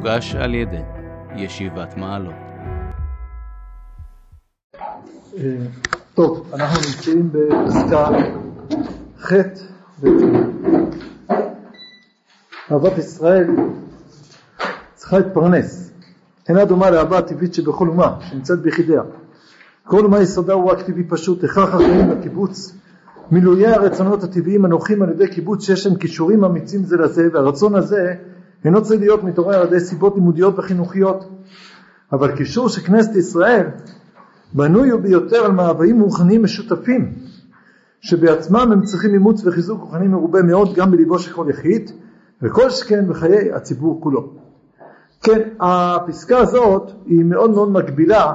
מוגש על ידי ישיבת מעלות. טוב, אנחנו נמצאים בפסקה ח' אהבת ישראל צריכה להתפרנס. אינה דומה לאהבה הטבעית שבכל אומה, שנמצאת ביחידיה. כל אומה יסודה הוא רק טבעי פשוט, הכרח החיים בקיבוץ, מילויי הרצונות הטבעיים הנוחים על ידי קיבוץ שיש להם כישורים אמיצים זה לזה, והרצון הזה אינו צריך להיות מתעורר על ידי סיבות לימודיות וחינוכיות. אבל קישור של כנסת ישראל בנוי הוא ביותר על מאוויים רוחניים משותפים, שבעצמם הם צריכים אימוץ וחיזוק רוחני מרובה מאוד גם בליבו של כל יחיד, וכל שכן בחיי הציבור כולו. כן, הפסקה הזאת היא מאוד מאוד מקבילה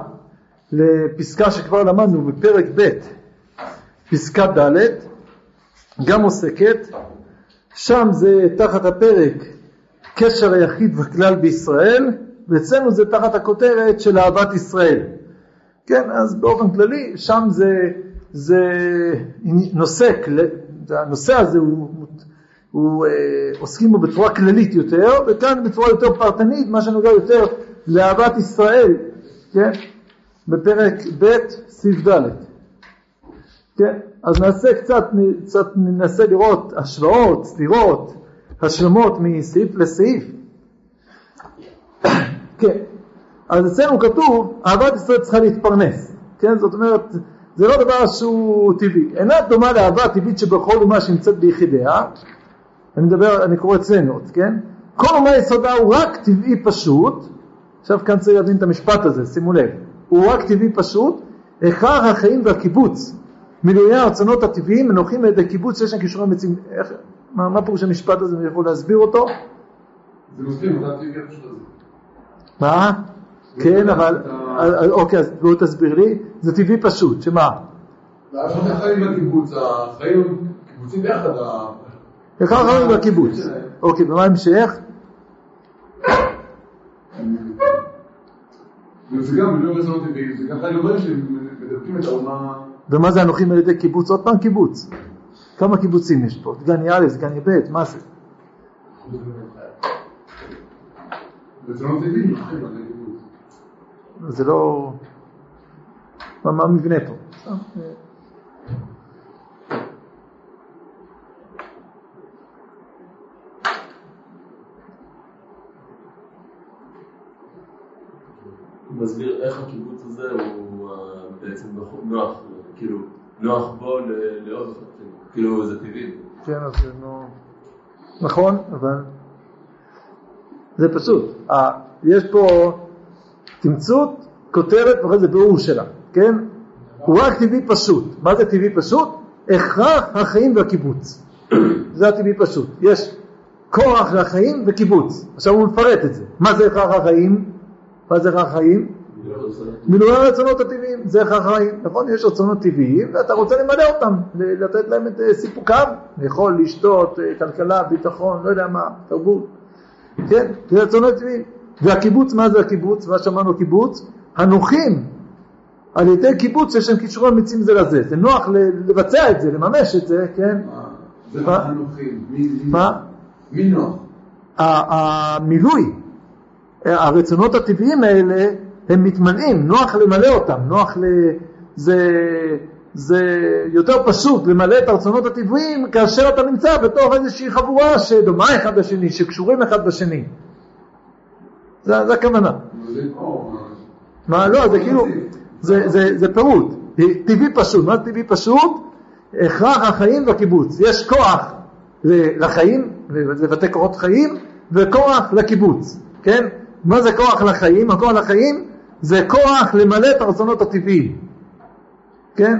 לפסקה שכבר למדנו בפרק ב', פסקה ד', גם עוסקת, שם זה תחת הפרק קשר היחיד וכלל בישראל, ואצלנו זה תחת הכותרת של אהבת ישראל. כן, אז באופן כללי, שם זה, זה נושא, הנושא הזה הוא, הוא אה, עוסקים בו בצורה כללית יותר, וכאן בצורה יותר פרטנית, מה שנוגע יותר לאהבת ישראל, כן, בפרק ב' סעיף ד'. כן, אז נעשה קצת, קצת ננסה לראות השוואות, סתירות, השלמות מסעיף לסעיף. כן, אז אצלנו כתוב, אהבת ישראל צריכה להתפרנס, כן, זאת אומרת, זה לא דבר שהוא טבעי. אינה דומה לאהבה הטבעית שבכל אומה שנמצאת ביחידיה, אני מדבר, אני קורא אצלנו, כן? כל אומה יסודה הוא רק טבעי פשוט, עכשיו כאן צריך להבין את המשפט הזה, שימו לב, הוא רק טבעי פשוט, הכרח החיים והקיבוץ, מילויי הרצונות הטבעיים מנוחים על ידי קיבוץ שיש להם כישורים אמיצים. מה, מה פירוש המשפט הזה, אני יכול להסביר אותו? זה מסביר. מה? כן, אבל, אוקיי, אז בואו תסביר לי, זה טבעי פשוט, שמה? החיים בקיבוץ, החיים קיבוצים ביחד. איך החיים בקיבוץ? אוקיי, ומה ההמשך? חיים את האומה... ומה זה אנוכים על ידי קיבוץ? עוד פעם קיבוץ. כמה קיבוצים יש פה? דגני א', דגני ב', מה זה? זה לא... מה מה המבנה פה? מסביר איך הקיבוץ הזה הוא אה, בעצם נוח, כאילו, נוח בו ל- לאהוב אותו, כאילו זה טבעי. כן, אז זה לא... נכון, אבל זה פשוט. יש פה תמצות, כותרת ואחרי זה ביאור שלה, כן? הוא רק טבעי פשוט. מה זה טבעי פשוט? הכרח החיים והקיבוץ. זה הטבעי פשוט. יש כוח לחיים וקיבוץ. עכשיו הוא מפרט את זה. מה זה הכרח החיים? מה זה הכרח החיים? מילואי הרצונות הטבעיים, זה החיים. נכון, יש רצונות טבעיים ואתה רוצה למלא אותם, לתת להם את אה, סיפוקם, לאכול, לשתות, אה, כלכלה, ביטחון, לא יודע מה, תרבות. כן, זה רצונות טבעיים. והקיבוץ, מה זה הקיבוץ? מה שאמרנו קיבוץ? הנוחים על ידי קיבוץ יש להם קישורים אמיצים זה לזה. זה נוח לבצע את זה, לממש את זה, כן? זה מה? חנוכים. מי- מי- מה? מי נוח? המילוי, הרצונות הטבעיים האלה, הם מתמלאים, נוח למלא אותם, נוח ל... זה, זה יותר פשוט למלא את הרצונות הטבעיים כאשר אתה נמצא בתוך איזושהי חבורה שדומה אחד לשני, שקשורים אחד בשני. זה, זה הכוונה. מה, לא, זה כאילו, זה, זה, זה פירוט. טבעי פשוט. מה טבעי פשוט? הכרח החיים והקיבוץ. יש כוח לחיים, לבטא כוחות חיים, וכוח לקיבוץ, כן? מה זה כוח לחיים? הכוח לחיים זה כוח למלא את הרצונות הטבעיים, כן?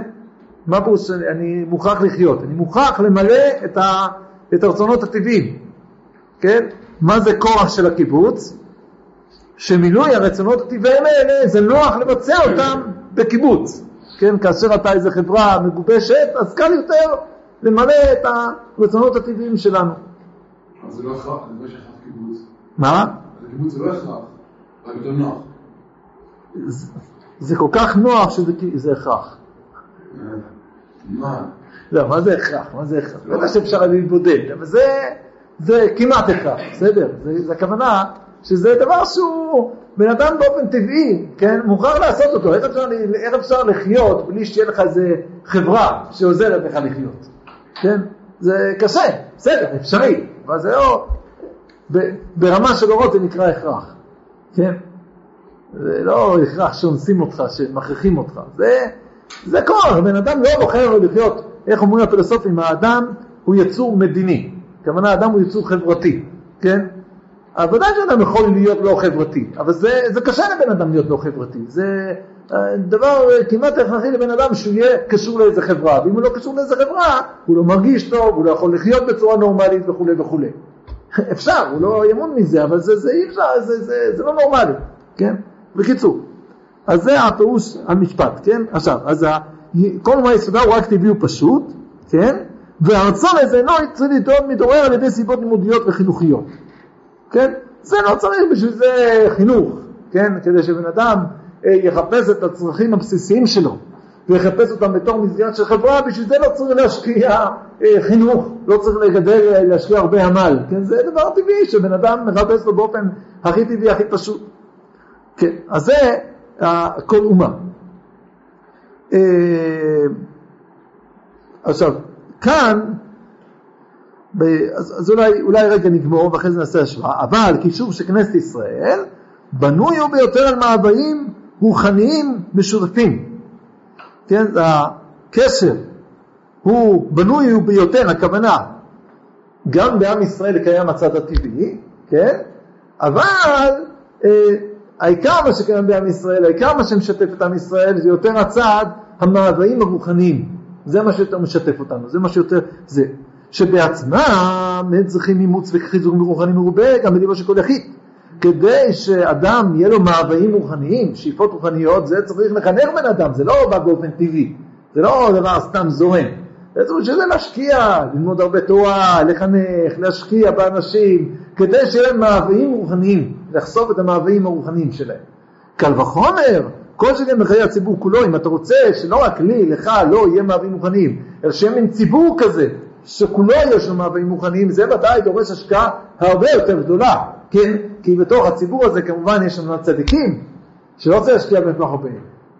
מה פירוש אני מוכרח לחיות? אני מוכרח למלא את, ה, את הרצונות הטבעיים, כן? מה זה כוח של הקיבוץ? שמילוי הרצונות הטבעיים האלה זה נוח לבצע אותם בקיבוץ, כן? כאשר אתה איזה חברה מגובשת, אז קל יותר למלא את הרצונות הטבעיים שלנו. אז זה לא הכרח, זה לא שכח קיבוץ. מה? הקיבוץ זה לא הכרח, רק יותר נוח. זה- כל כך נוח שזה הכרח. מה? לא, מה זה הכרח? מה זה הכרח? בטח שאפשר להתבודד, אבל זה, זה כמעט הכרח, בסדר? זה, הכוונה שזה דבר שהוא בן אדם באופן טבעי, כן, מוכרח לעשות אותו. איך אפשר, איך אפשר לחיות בלי שתהיה לך איזה חברה שעוזרת לך לחיות? כן? זה קשה, בסדר, אפשרי, אבל זה לא... ברמה של אורות זה נקרא הכרח, כן? זה לא הכרח שאונסים אותך, שמכריחים אותך. זה, זה כוח, בן אדם לא בוחר לחיות, איך אומרים הפילוסופים, האדם הוא יצור מדיני. הכוונה, האדם הוא יצור חברתי, כן? אבל ודאי שאדם יכול להיות לא חברתי, אבל זה, זה קשה לבן אדם להיות לא חברתי. זה אה, דבר כמעט הכרחי לבן אדם שהוא יהיה קשור לאיזה חברה, ואם הוא לא קשור לאיזה חברה, הוא לא מרגיש טוב, הוא לא יכול לחיות בצורה נורמלית וכולי וכולי. אפשר, הוא לא ימון מזה, אבל זה, זה אי אפשר, זה, זה, זה לא נורמלי, כן? בקיצור, אז זה הפירוש המשפט, כן? עכשיו, אז ה, כל מה יסודה הוא רק טבעי ופשוט, כן? והרצון הזה אינו צריך להתעורר מתעורר על ידי סיבות לימודיות וחינוכיות, כן? זה לא צריך בשביל זה חינוך, כן? כדי שבן אדם אה, יחפש את הצרכים הבסיסיים שלו ויחפש אותם בתור מסגרת של חברה, בשביל זה לא צריך להשקיע אה, חינוך, לא צריך לגדל, אה, להשקיע הרבה עמל, כן? זה דבר טבעי שבן אדם מחפש לו באופן הכי טבעי, הכי פשוט. כן, אז זה אה, כל אומה. אה, עכשיו, כאן, אז, אז אולי, אולי רגע נגמור ואחרי זה נעשה השוואה, אבל קישור של כנסת ישראל בנוי הוא ביותר על מאוויים רוחניים משותפים. כן, הקשר הוא בנוי הוא ביותר, הכוונה, גם בעם ישראל קיים הצד הטבעי, כן, אבל אה, העיקר מה שקיים בעם ישראל, העיקר מה שמשתף את עם ישראל זה יותר הצד המאוויים הרוחניים. זה מה שיותר משתף אותנו, זה מה שיותר, זה. שבעצמם הם צריכים אימוץ וחיזוק מרוחני מרובה גם בליבו של כל יחיד. כדי שאדם יהיה לו מאוויים רוחניים, שאיפות רוחניות, זה צריך לחנך בן אדם, זה לא בא באופן טבעי, זה לא דבר סתם זורם. זה שזה להשקיע, ללמוד הרבה תורה, לחנך, להשקיע באנשים, כדי שיהיה להם מאוויים רוחניים, לחשוף את המאוויים הרוחניים שלהם. קל וחומר, כל שכן בחיי הציבור כולו, אם אתה רוצה שלא רק לי, לך, לא יהיה מאוויים רוחניים, אלא שיהיה מין ציבור כזה, שכולו יש לו מאוויים רוחניים, זה ודאי דורש השקעה הרבה יותר גדולה, כן? כי בתוך הציבור הזה כמובן יש לנו צדיקים, שלא צריך להשקיע בהם כל כך הרבה,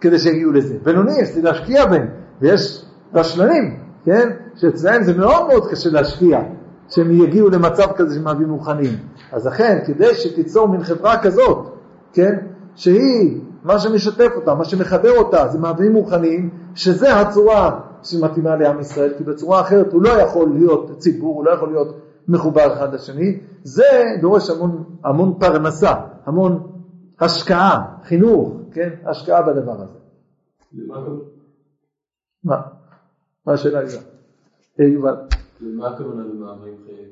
כדי שיגיעו לזה. בינוני, יש להשקיע בהם, ויש רשלנים, כן? שאצלהם זה מאוד מאוד קשה להשקיע, שהם יגיעו למצב כזה של מאוויים רוחניים. אז לכן, כדי שתיצור מין חברה כזאת, כן? שהיא, מה שמשתף אותה, מה שמחבר אותה, זה מאוויים רוחניים, שזה הצורה שמתאימה לעם ישראל, כי בצורה אחרת הוא לא יכול להיות ציבור, הוא לא יכול להיות מחובר אחד לשני, זה דורש המון, המון פרנסה, המון השקעה, חינוך, כן? השקעה בדבר הזה. מה? מה השאלה יובל? אה, יובל. למה הכוונה במאוויים חיים?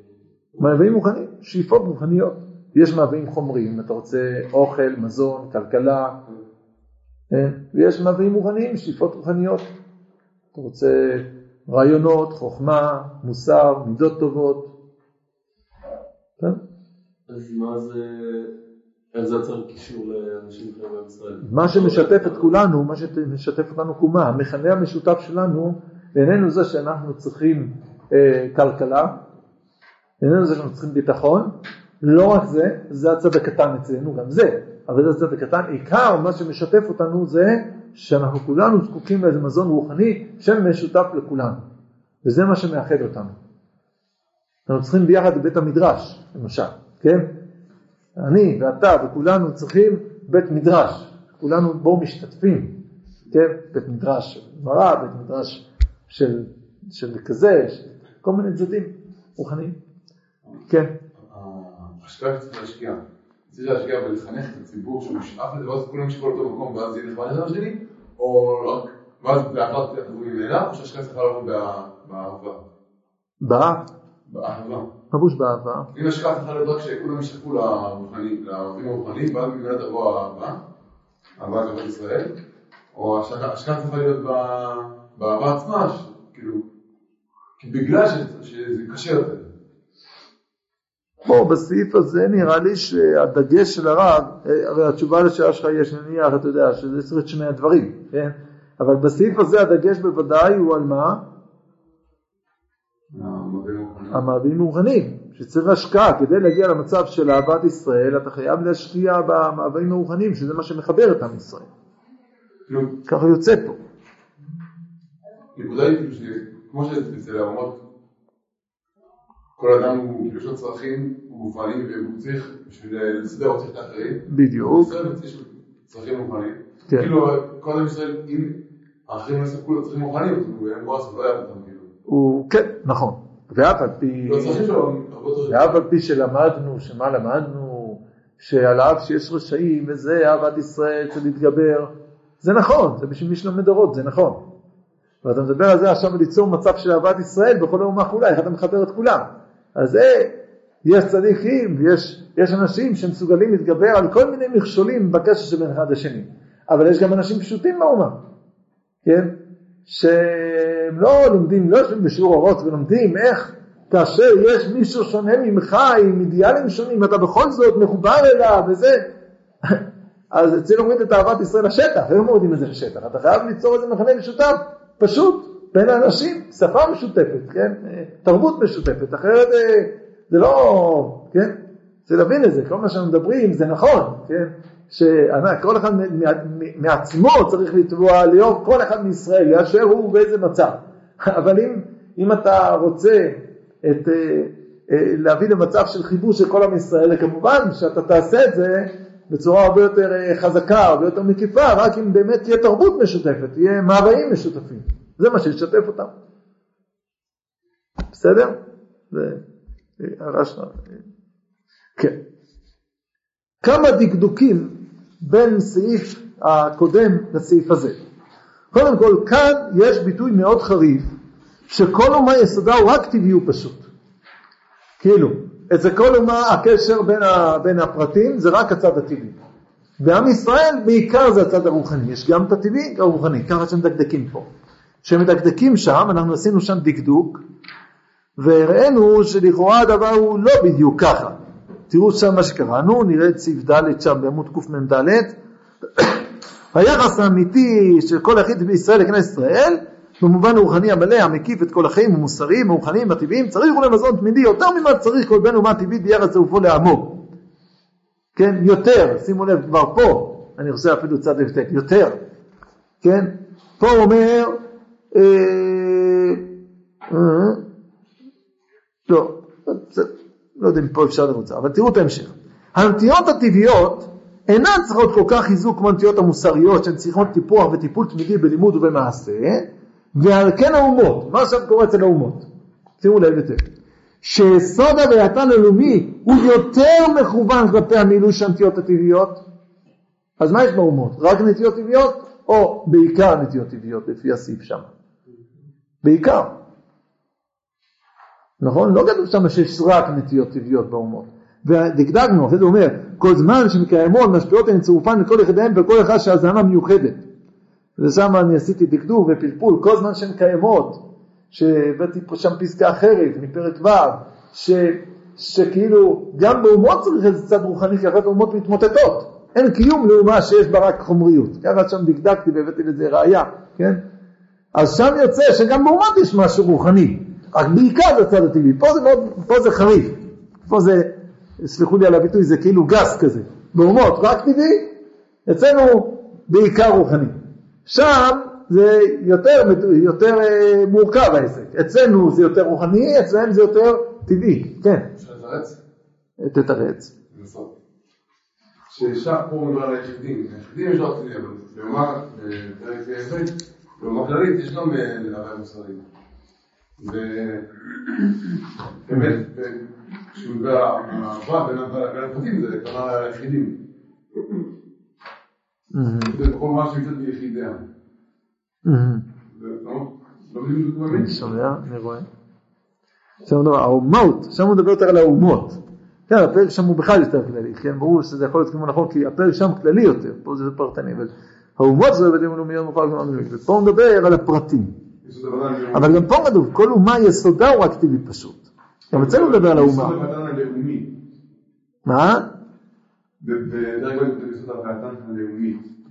מאוויים מוכנים, שאיפות רוחניות. יש מאוויים חומריים, אתה רוצה אוכל, מזון, כלכלה, כן? ויש מאוויים רוחניים, שאיפות רוחניות. אתה רוצה רעיונות, חוכמה, מוסר, מידות טובות. כן? אז מה זה... איך זה יוצר קישור לאנשים אחרים בעם ישראל? מה שמשתף את כולנו, מה שמשתף אותנו קומה, המכנה המשותף שלנו, איננו זה שאנחנו צריכים אה, כלכלה, איננו זה שאנחנו צריכים ביטחון, לא רק זה, זה הצד הקטן אצלנו, גם זה, אבל זה הצד הקטן, עיקר מה שמשתף אותנו זה שאנחנו כולנו זקוקים לאיזה מזון רוחני שמשותף לכולנו, וזה מה שמאחד אותנו. אנחנו צריכים ביחד בבית המדרש, למשל, כן? אני ואתה וכולנו צריכים בית מדרש, כולנו בו משתתפים, כן? בית מדרש של גמרא, בית מדרש של, של כזה, של כל מיני צדדים רוחניים. כן, ההשקעה שצריך להשקיע. צריך להשקיע ולחנך את הציבור שהוא ישאף לזה, ואז כולם ישקעו לאותו מקום, ואז יהיה נחמד אחד לשני, או רק, ואז לאחר תחזרו ממילא, או שההשקעה צריכה לבוא בה- באהבה. באה, באהבה. מבוש באהבה, אם השקעה צריכה להיות רק שכולם לרוחני- לערבים הרוחניים, ואז ממילא תבוא האהבה, אהבה של ישראל, או השקעה צריכה להיות באהבה עצמה, כאילו, בגלל שזה קשה יותר. פה בסעיף הזה נראה לי שהדגש של הרב, הרי התשובה לשאלה שלך יש נניח, אתה יודע, שזה צריך את שני הדברים, כן? אבל בסעיף הזה הדגש בוודאי הוא על מה? המאוויים הרוחניים, שצריך השקעה, כדי להגיע למצב של אהבת ישראל, אתה חייב להשקיע במאוויים הרוחניים, שזה מה שמחבר את עם ישראל. ככה יוצא פה. נקודה היא שכמו שאצל האומות, כל אדם הוא, יש לו צרכים גופניים והוא צריך, בשביל לסדר הוא צריך את האחרים. בדיוק. יש לו צרכים גופניים. כן. כאילו, כל עם ישראל, אם האחרים לא יספקו לו צרכים אז הוא יהיה מבואס ולא יעבוד אותם, כאילו. הוא, כן, נכון. ואף על פי, לא. ואף על פי שלמדנו, שמה למדנו, שעל אף שיש רשעים וזה, אהבת ישראל צריך להתגבר, זה נכון, זה בשביל מי שלומד דורות, זה נכון. ואתה מדבר על זה עכשיו ליצור מצב של אהבת ישראל בכל אומה כולה, איך אתה מחבר את כולם. אז זה, יש צדיקים ויש יש אנשים שמסוגלים להתגבר על כל מיני מכשולים בקשר שבין אחד לשני. אבל יש גם אנשים פשוטים באומה, כן? שהם לא לומדים, לא יושבים בשיעור אורות ולומדים איך כאשר יש מישהו שונה ממך עם אידיאלים שונים, אתה בכל זאת מחובר אליו וזה, אז צריך להוריד את אהבת ישראל לשטח, איך מורידים את זה לשטח? אתה חייב ליצור איזה מכנה משותף, פשוט, בין האנשים, שפה משותפת, כן? תרבות משותפת, אחרת אה, זה לא, כן? צריך להבין את זה, כל מה שאנחנו מדברים זה נכון, כן? שכל אחד מעצמו צריך לתבוע לאהוב כל אחד מישראל, באשר הוא באיזה מצב. אבל אם, אם אתה רוצה את, אה, אה, להביא למצב של חיבור של כל עם ישראל, כמובן שאתה תעשה את זה בצורה הרבה יותר אה, חזקה, הרבה יותר מקיפה, רק אם באמת תהיה תרבות משותפת, תהיה מאוויים משותפים. זה מה שישתף אותם. בסדר? זה הערה שלנו. כן. כמה דקדוקים בין סעיף הקודם לסעיף הזה. קודם כל, כאן יש ביטוי מאוד חריף, שכל אומה יסודה הוא רק טבעי ופשוט. כאילו, אצל כל אומה הקשר בין, ה, בין הפרטים זה רק הצד הטבעי. בעם ישראל בעיקר זה הצד הרוחני, יש גם את הטבעי, גם הרוחני, ככה שמדקדקים פה. כשמדקדקים שם, אנחנו עשינו שם דקדוק, והראינו שלכאורה הדבר הוא לא בדיוק ככה. תראו שם מה שקראנו, נראה את סעיף ד' שם בעמוד קמ"ד. היחס האמיתי של כל יחיד בישראל לכנסת ישראל, במובן הרוחני המלא, המקיף את כל החיים המוסריים, הרוחניים, הטבעיים, צריך אולי מזון תמידי יותר ממה צריך כל בן אומה טבעית ביחס לעופו לעמו. כן, יותר, שימו לב, כבר פה, אני עושה אפילו צד הבטק, יותר, כן, פה אומר, לא, לא יודע אם פה אפשר לרוצה, אבל תראו את ההמשך. הנטיות הטבעיות אינן צריכות כל כך חיזוק כמו הנטיות המוסריות שהן צריכות טיפוח וטיפול תמידי בלימוד ובמעשה, ועל כן האומות, מה עכשיו קורה אצל האומות? שימו לב היטב. שיסוד הווייתן הלאומי הוא יותר מכוון כלפי המילוי של הנטיות הטבעיות, אז מה יש באומות? רק נטיות טבעיות או בעיקר נטיות טבעיות לפי הסעיף שם? בעיקר. נכון? לא כתוב שם שיש רק נטיות טבעיות באומות. ודקדקנו, אחרי זה אומר, כל זמן שמקיימות משפיעות הן צירופן לכל יחידיהם וכל אחד שהזנה מיוחדת. ושם אני עשיתי דקדוק ופלפול, כל זמן שהן קיימות, שהבאתי פה שם פסקה אחרת מפרק ו', ש, שכאילו גם באומות צריך איזה צד רוחני, כי אחרת האומות מתמוטטות. אין קיום לאומה שיש בה רק חומריות. ככה שם דקדקתי והבאתי לזה ראייה, כן? אז שם יוצא שגם באומות יש משהו רוחני. רק בעיקר זה הצד הטבעי, פה זה, מאוד, פה זה חריף, פה זה, סלחו לי על הביטוי, זה כאילו גס כזה, באומות רק טבעי, אצלנו בעיקר רוחני. שם זה יותר, יותר אה, מורכב העסק, אצלנו זה יותר רוחני, אצלם זה יותר טבעי, כן. אפשר לתרץ? תתרץ. לנסות. ששם פה מדבר על היחידים, היחידים יש לו טבעי, אבל באומה, בפרק באומה כללית יש גם להוויה מוסרית. ובאמת, כשהוא האהבה בין הפרטים זה כנראה היחידים. זה כל מה שנמצאת ביחידיה. לא את אני שומע, אני רואה. עכשיו הוא האומות, שם הוא מדבר יותר על האומות. כן, הפרק שם הוא בכלל יותר כללי, כן, ברור שזה יכול להיות כמו נכון, כי הפרק שם כללי יותר, פה זה פרטני, אבל האומות זה בדיוק לאומיות מוכר כמו המילואים, ופה הוא מדבר על הפרטים. אבל גם פה כתוב, כל אומה יסודה הוא רק טבעי פשוט. גם אצלנו מדבר על האומה. מה?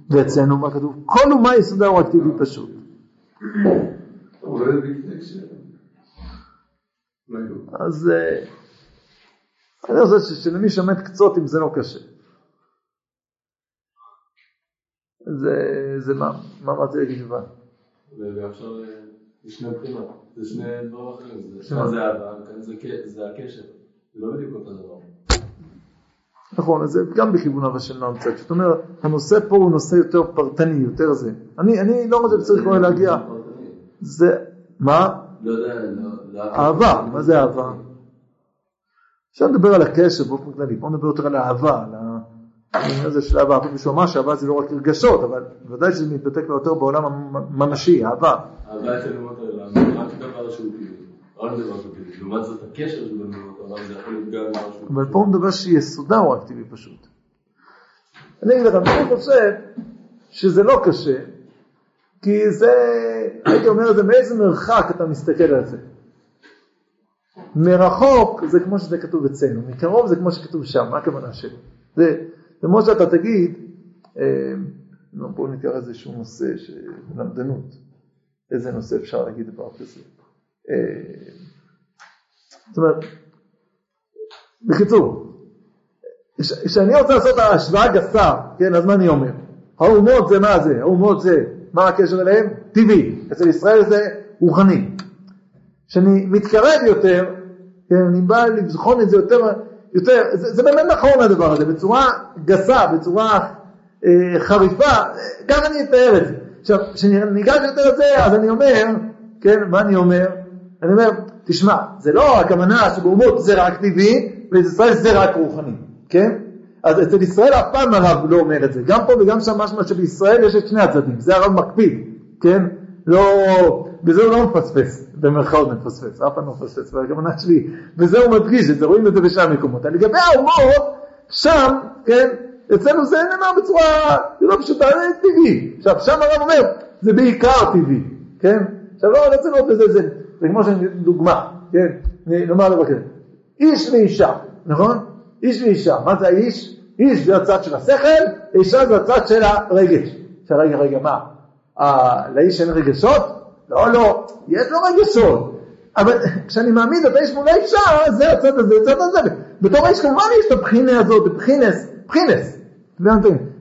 ואצלנו מה כתוב? כל אומה יסודה הוא רק טבעי פשוט. יגעו? אז אה, אני חושב שלמי שעומד קצות אם זה לא קשה. זה, זה מה, מה רציתי להגיד יובל? ואפשר ל- לשני בחינות, זה שני דברים אחרים, זה- אהבה, וכאן זה הקשר, זה לא בדיוק אותו דבר. נכון, אז זה גם בכיוון אבא של נועם קצת, זאת אומרת, הנושא פה הוא נושא יותר פרטני, יותר זה. אני, אני לא חושב שצריך כבר להגיע, זה, מה? לא יודע, לא... לא- אהבה, מה זה אהבה? אפשר לדבר על הקשר באופן כללי, בואו נדבר יותר על האהבה, על העניין הזה של אהבה, מישהו אמר שאהבה זה לא רק רגשות, אבל ודאי שזה מתבטא כבר יותר בעולם הממשי, אהבה. אהבה אצל אומות העולם, רק דבר שהוא טבעי, רק דבר שהוא טבעי. לעומת זאת הקשר של בין אומות העולם זה יכול להיות גם דבר שהוא אבל פה הוא מדבר שיסודה הוא רק טבעי פשוט. אני אגיד לכם, אני חושב שזה לא קשה, כי זה, הייתי אומר את זה, מאיזה מרחק אתה מסתכל על זה. מרחוק זה כמו שזה כתוב אצלנו, מקרוב זה כמו שכתוב שם, מה הכוונה שלי? זה כמו שאתה תגיד, אה, נו, בואו ניקח איזשהו נושא של למדנות, איזה נושא אפשר להגיד דבר כזה. אה, זאת אומרת, בקיצור, כש- כשאני רוצה לעשות השוואה גסה, כן, אז מה אני אומר? האומות זה מה זה? האומות זה, מה הקשר אליהם? טבעי. אצל ישראל זה רוחני. כשאני מתקרב יותר, כן, אני בא לבחון את זה יותר, יותר זה, זה באמת נכון הדבר הזה, בצורה גסה, בצורה אה, חריפה, ככה אני אתאר את זה. עכשיו, כשאני ניגש יותר את זה, אז אני אומר, כן, מה אני אומר? אני אומר, תשמע, זה לא הכוונה שבאומות זה רק טבעי, ובישראל זה רק רוחני, כן? אז אצל ישראל אף פעם הרב לא אומר את זה, גם פה וגם שם משמע שבישראל יש את שני הצדדים, זה הרב מקפיד, כן? לא, בזה הוא לא מפספס, במרכאות מפספס, אף פעם לא מפספס, והכוונה שלי, וזה הוא מדגיש את זה, רואים את זה בשאר מקומות. לגבי האומות, שם, כן, אצלנו זה נאמר בצורה, זה לא פשוטה, זה טבעי. עכשיו, שם הרב אומר, זה בעיקר טבעי, כן? עכשיו, לא רוצה לראות בזה, זה, זה כמו דוגמה, כן? נאמר כזה, איש ואישה, נכון? איש ואישה, מה זה האיש? איש זה הצד של השכל, אישה זה הצד של הרגש. עכשיו רגע, רגע, מה? לאיש אין רגשות? לא, לא, יש לו רגשות. אבל כשאני מעמיד את האיש מול האישה, זה הצד הזה, הצד הזה. בתור האיש כמובן יש את הבחינה הזאת, בחינס, בחינס.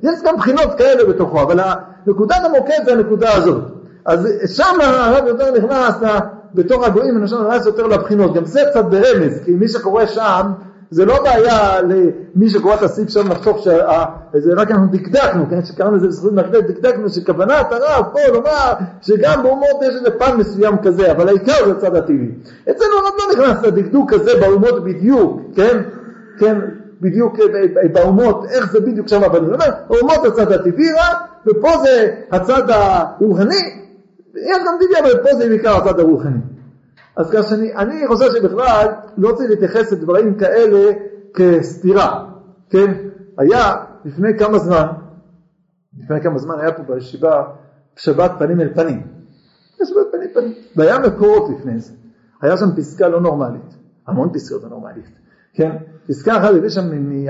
יש גם בחינות כאלה בתוכו, אבל נקודת המוקד זה הנקודה הזאת. אז שם הרב יותר נכנס בתור הגויים, חושב, נכנס יותר לבחינות. גם זה קצת ברמז, כי מי שקורא שם, זה לא בעיה למי שקורא את הסעיף שם לחשוב שזה רק אנחנו דקדקנו, כן, שקראנו לזה בזכות מקדק, דקדקנו שכוונת הרב פה לומר שגם באומות יש איזה פן מסוים כזה, אבל העיקר זה הצד הטבעי. אצלנו הרב לא נכנס לדקדוק הזה באומות בדיוק, כן, כן, בדיוק באומות, איך זה בדיוק שם בנו, זאת אומרת, האומות הצד הטבעי רק, ופה זה הצד הרוחני, יש גם טבעי, אבל פה זה בעיקר הצד הרוחני. אז ככה שאני אני חושב שבכלל לא צריך להתייחס לדברים כאלה כסתירה, כן? היה לפני כמה זמן, לפני כמה זמן היה פה בישיבה שבת פנים אל פנים. שבת פנים אל פנים. והיה מקורות לפני זה. היה שם פסקה לא נורמלית, המון פסקאות לא נורמלית, כן? פסקה אחת הביא שם, מ,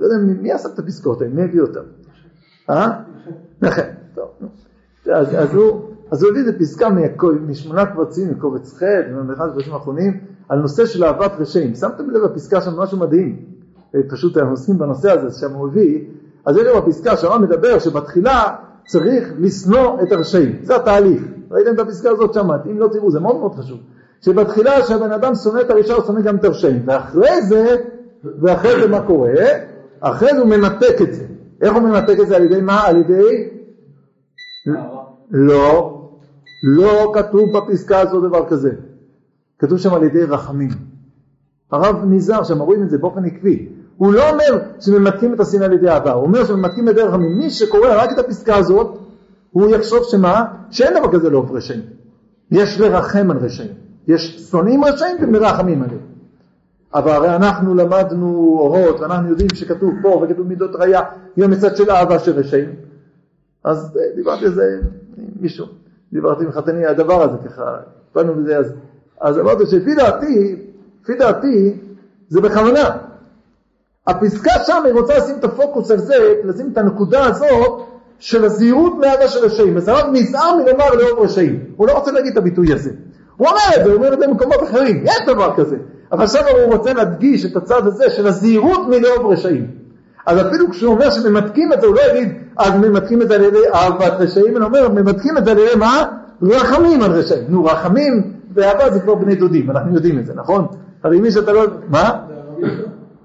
לא יודע מי עשה את הפסקאות האלה, מי הביא אותן? אה? נכון, טוב. אז, אז הוא... אז הוא הביא איזה פסקה משמונה קבצים, מקובץ ח', מאחד הקבצים האחרונים, על נושא של אהבת רשעים. שמתם לב בפסקה שם משהו מדהים, פשוט אנחנו עוסקים בנושא הזה, שם הוא הביא, אז יש לו בפסקה שהרב מדבר שבתחילה צריך לשנוא את הרשעים, זה התהליך. ראיתם את הפסקה הזאת שם, אם לא תראו, זה מאוד מאוד חשוב. שבתחילה כשהבן אדם שונא את הרשע הוא שונא גם את הרשעים, ואחרי זה, ואחרי זה מה קורה? אחרי זה הוא מנתק את זה. איך הוא מנתק את זה? על ידי מה? על ידי... לא, לא כתוב בפסקה הזו דבר כזה. כתוב שם על ידי רחמים. הרב נזהר שם, רואים את זה באופן עקבי. הוא לא אומר שממתקים את השנאה על ידי אהבה, הוא אומר שממתקים את ידי רחמים. מי שקורא רק את הפסקה הזאת, הוא יחשוב שמה? שאין דבר כזה לאהוב רשעים. יש לרחם על רשעים. יש שונאים רשעים ומרחמים עליהם. אבל הרי אנחנו למדנו אורות, ואנחנו יודעים שכתוב פה וכתוב מידות ראייה, יום מצד של אהבה של רשעים. אז דיברתי על זה עם מישהו. דיברתי עם חתני הדבר הזה ככה, באנו בזה אז, אז אמרתי שלפי דעתי, לפי דעתי זה בכוונה. הפסקה שם היא רוצה לשים את הפוקוס על זה, לשים את הנקודה הזאת של הזהירות מאהבה של רשעים. אז הרב נזהר מלומר לאהוב רשעים, הוא לא רוצה להגיד את הביטוי הזה. הוא אומר את זה, הוא אומר את זה במקומות אחרים, יש דבר כזה. אבל שם הוא רוצה להדגיש את הצד הזה של הזהירות מלאהוב רשעים. אז אפילו כשהוא אומר שממתקים את זה, הוא לא יגיד, אז ממתקים את זה על ידי אהבת רשעים, אלא אומר, ממתקים את זה על ידי מה? רחמים על רשעים. נו, רחמים ואהבה זה כבר בני דודים, אנחנו יודעים את זה, נכון? הרי מי שאתה לא... מה?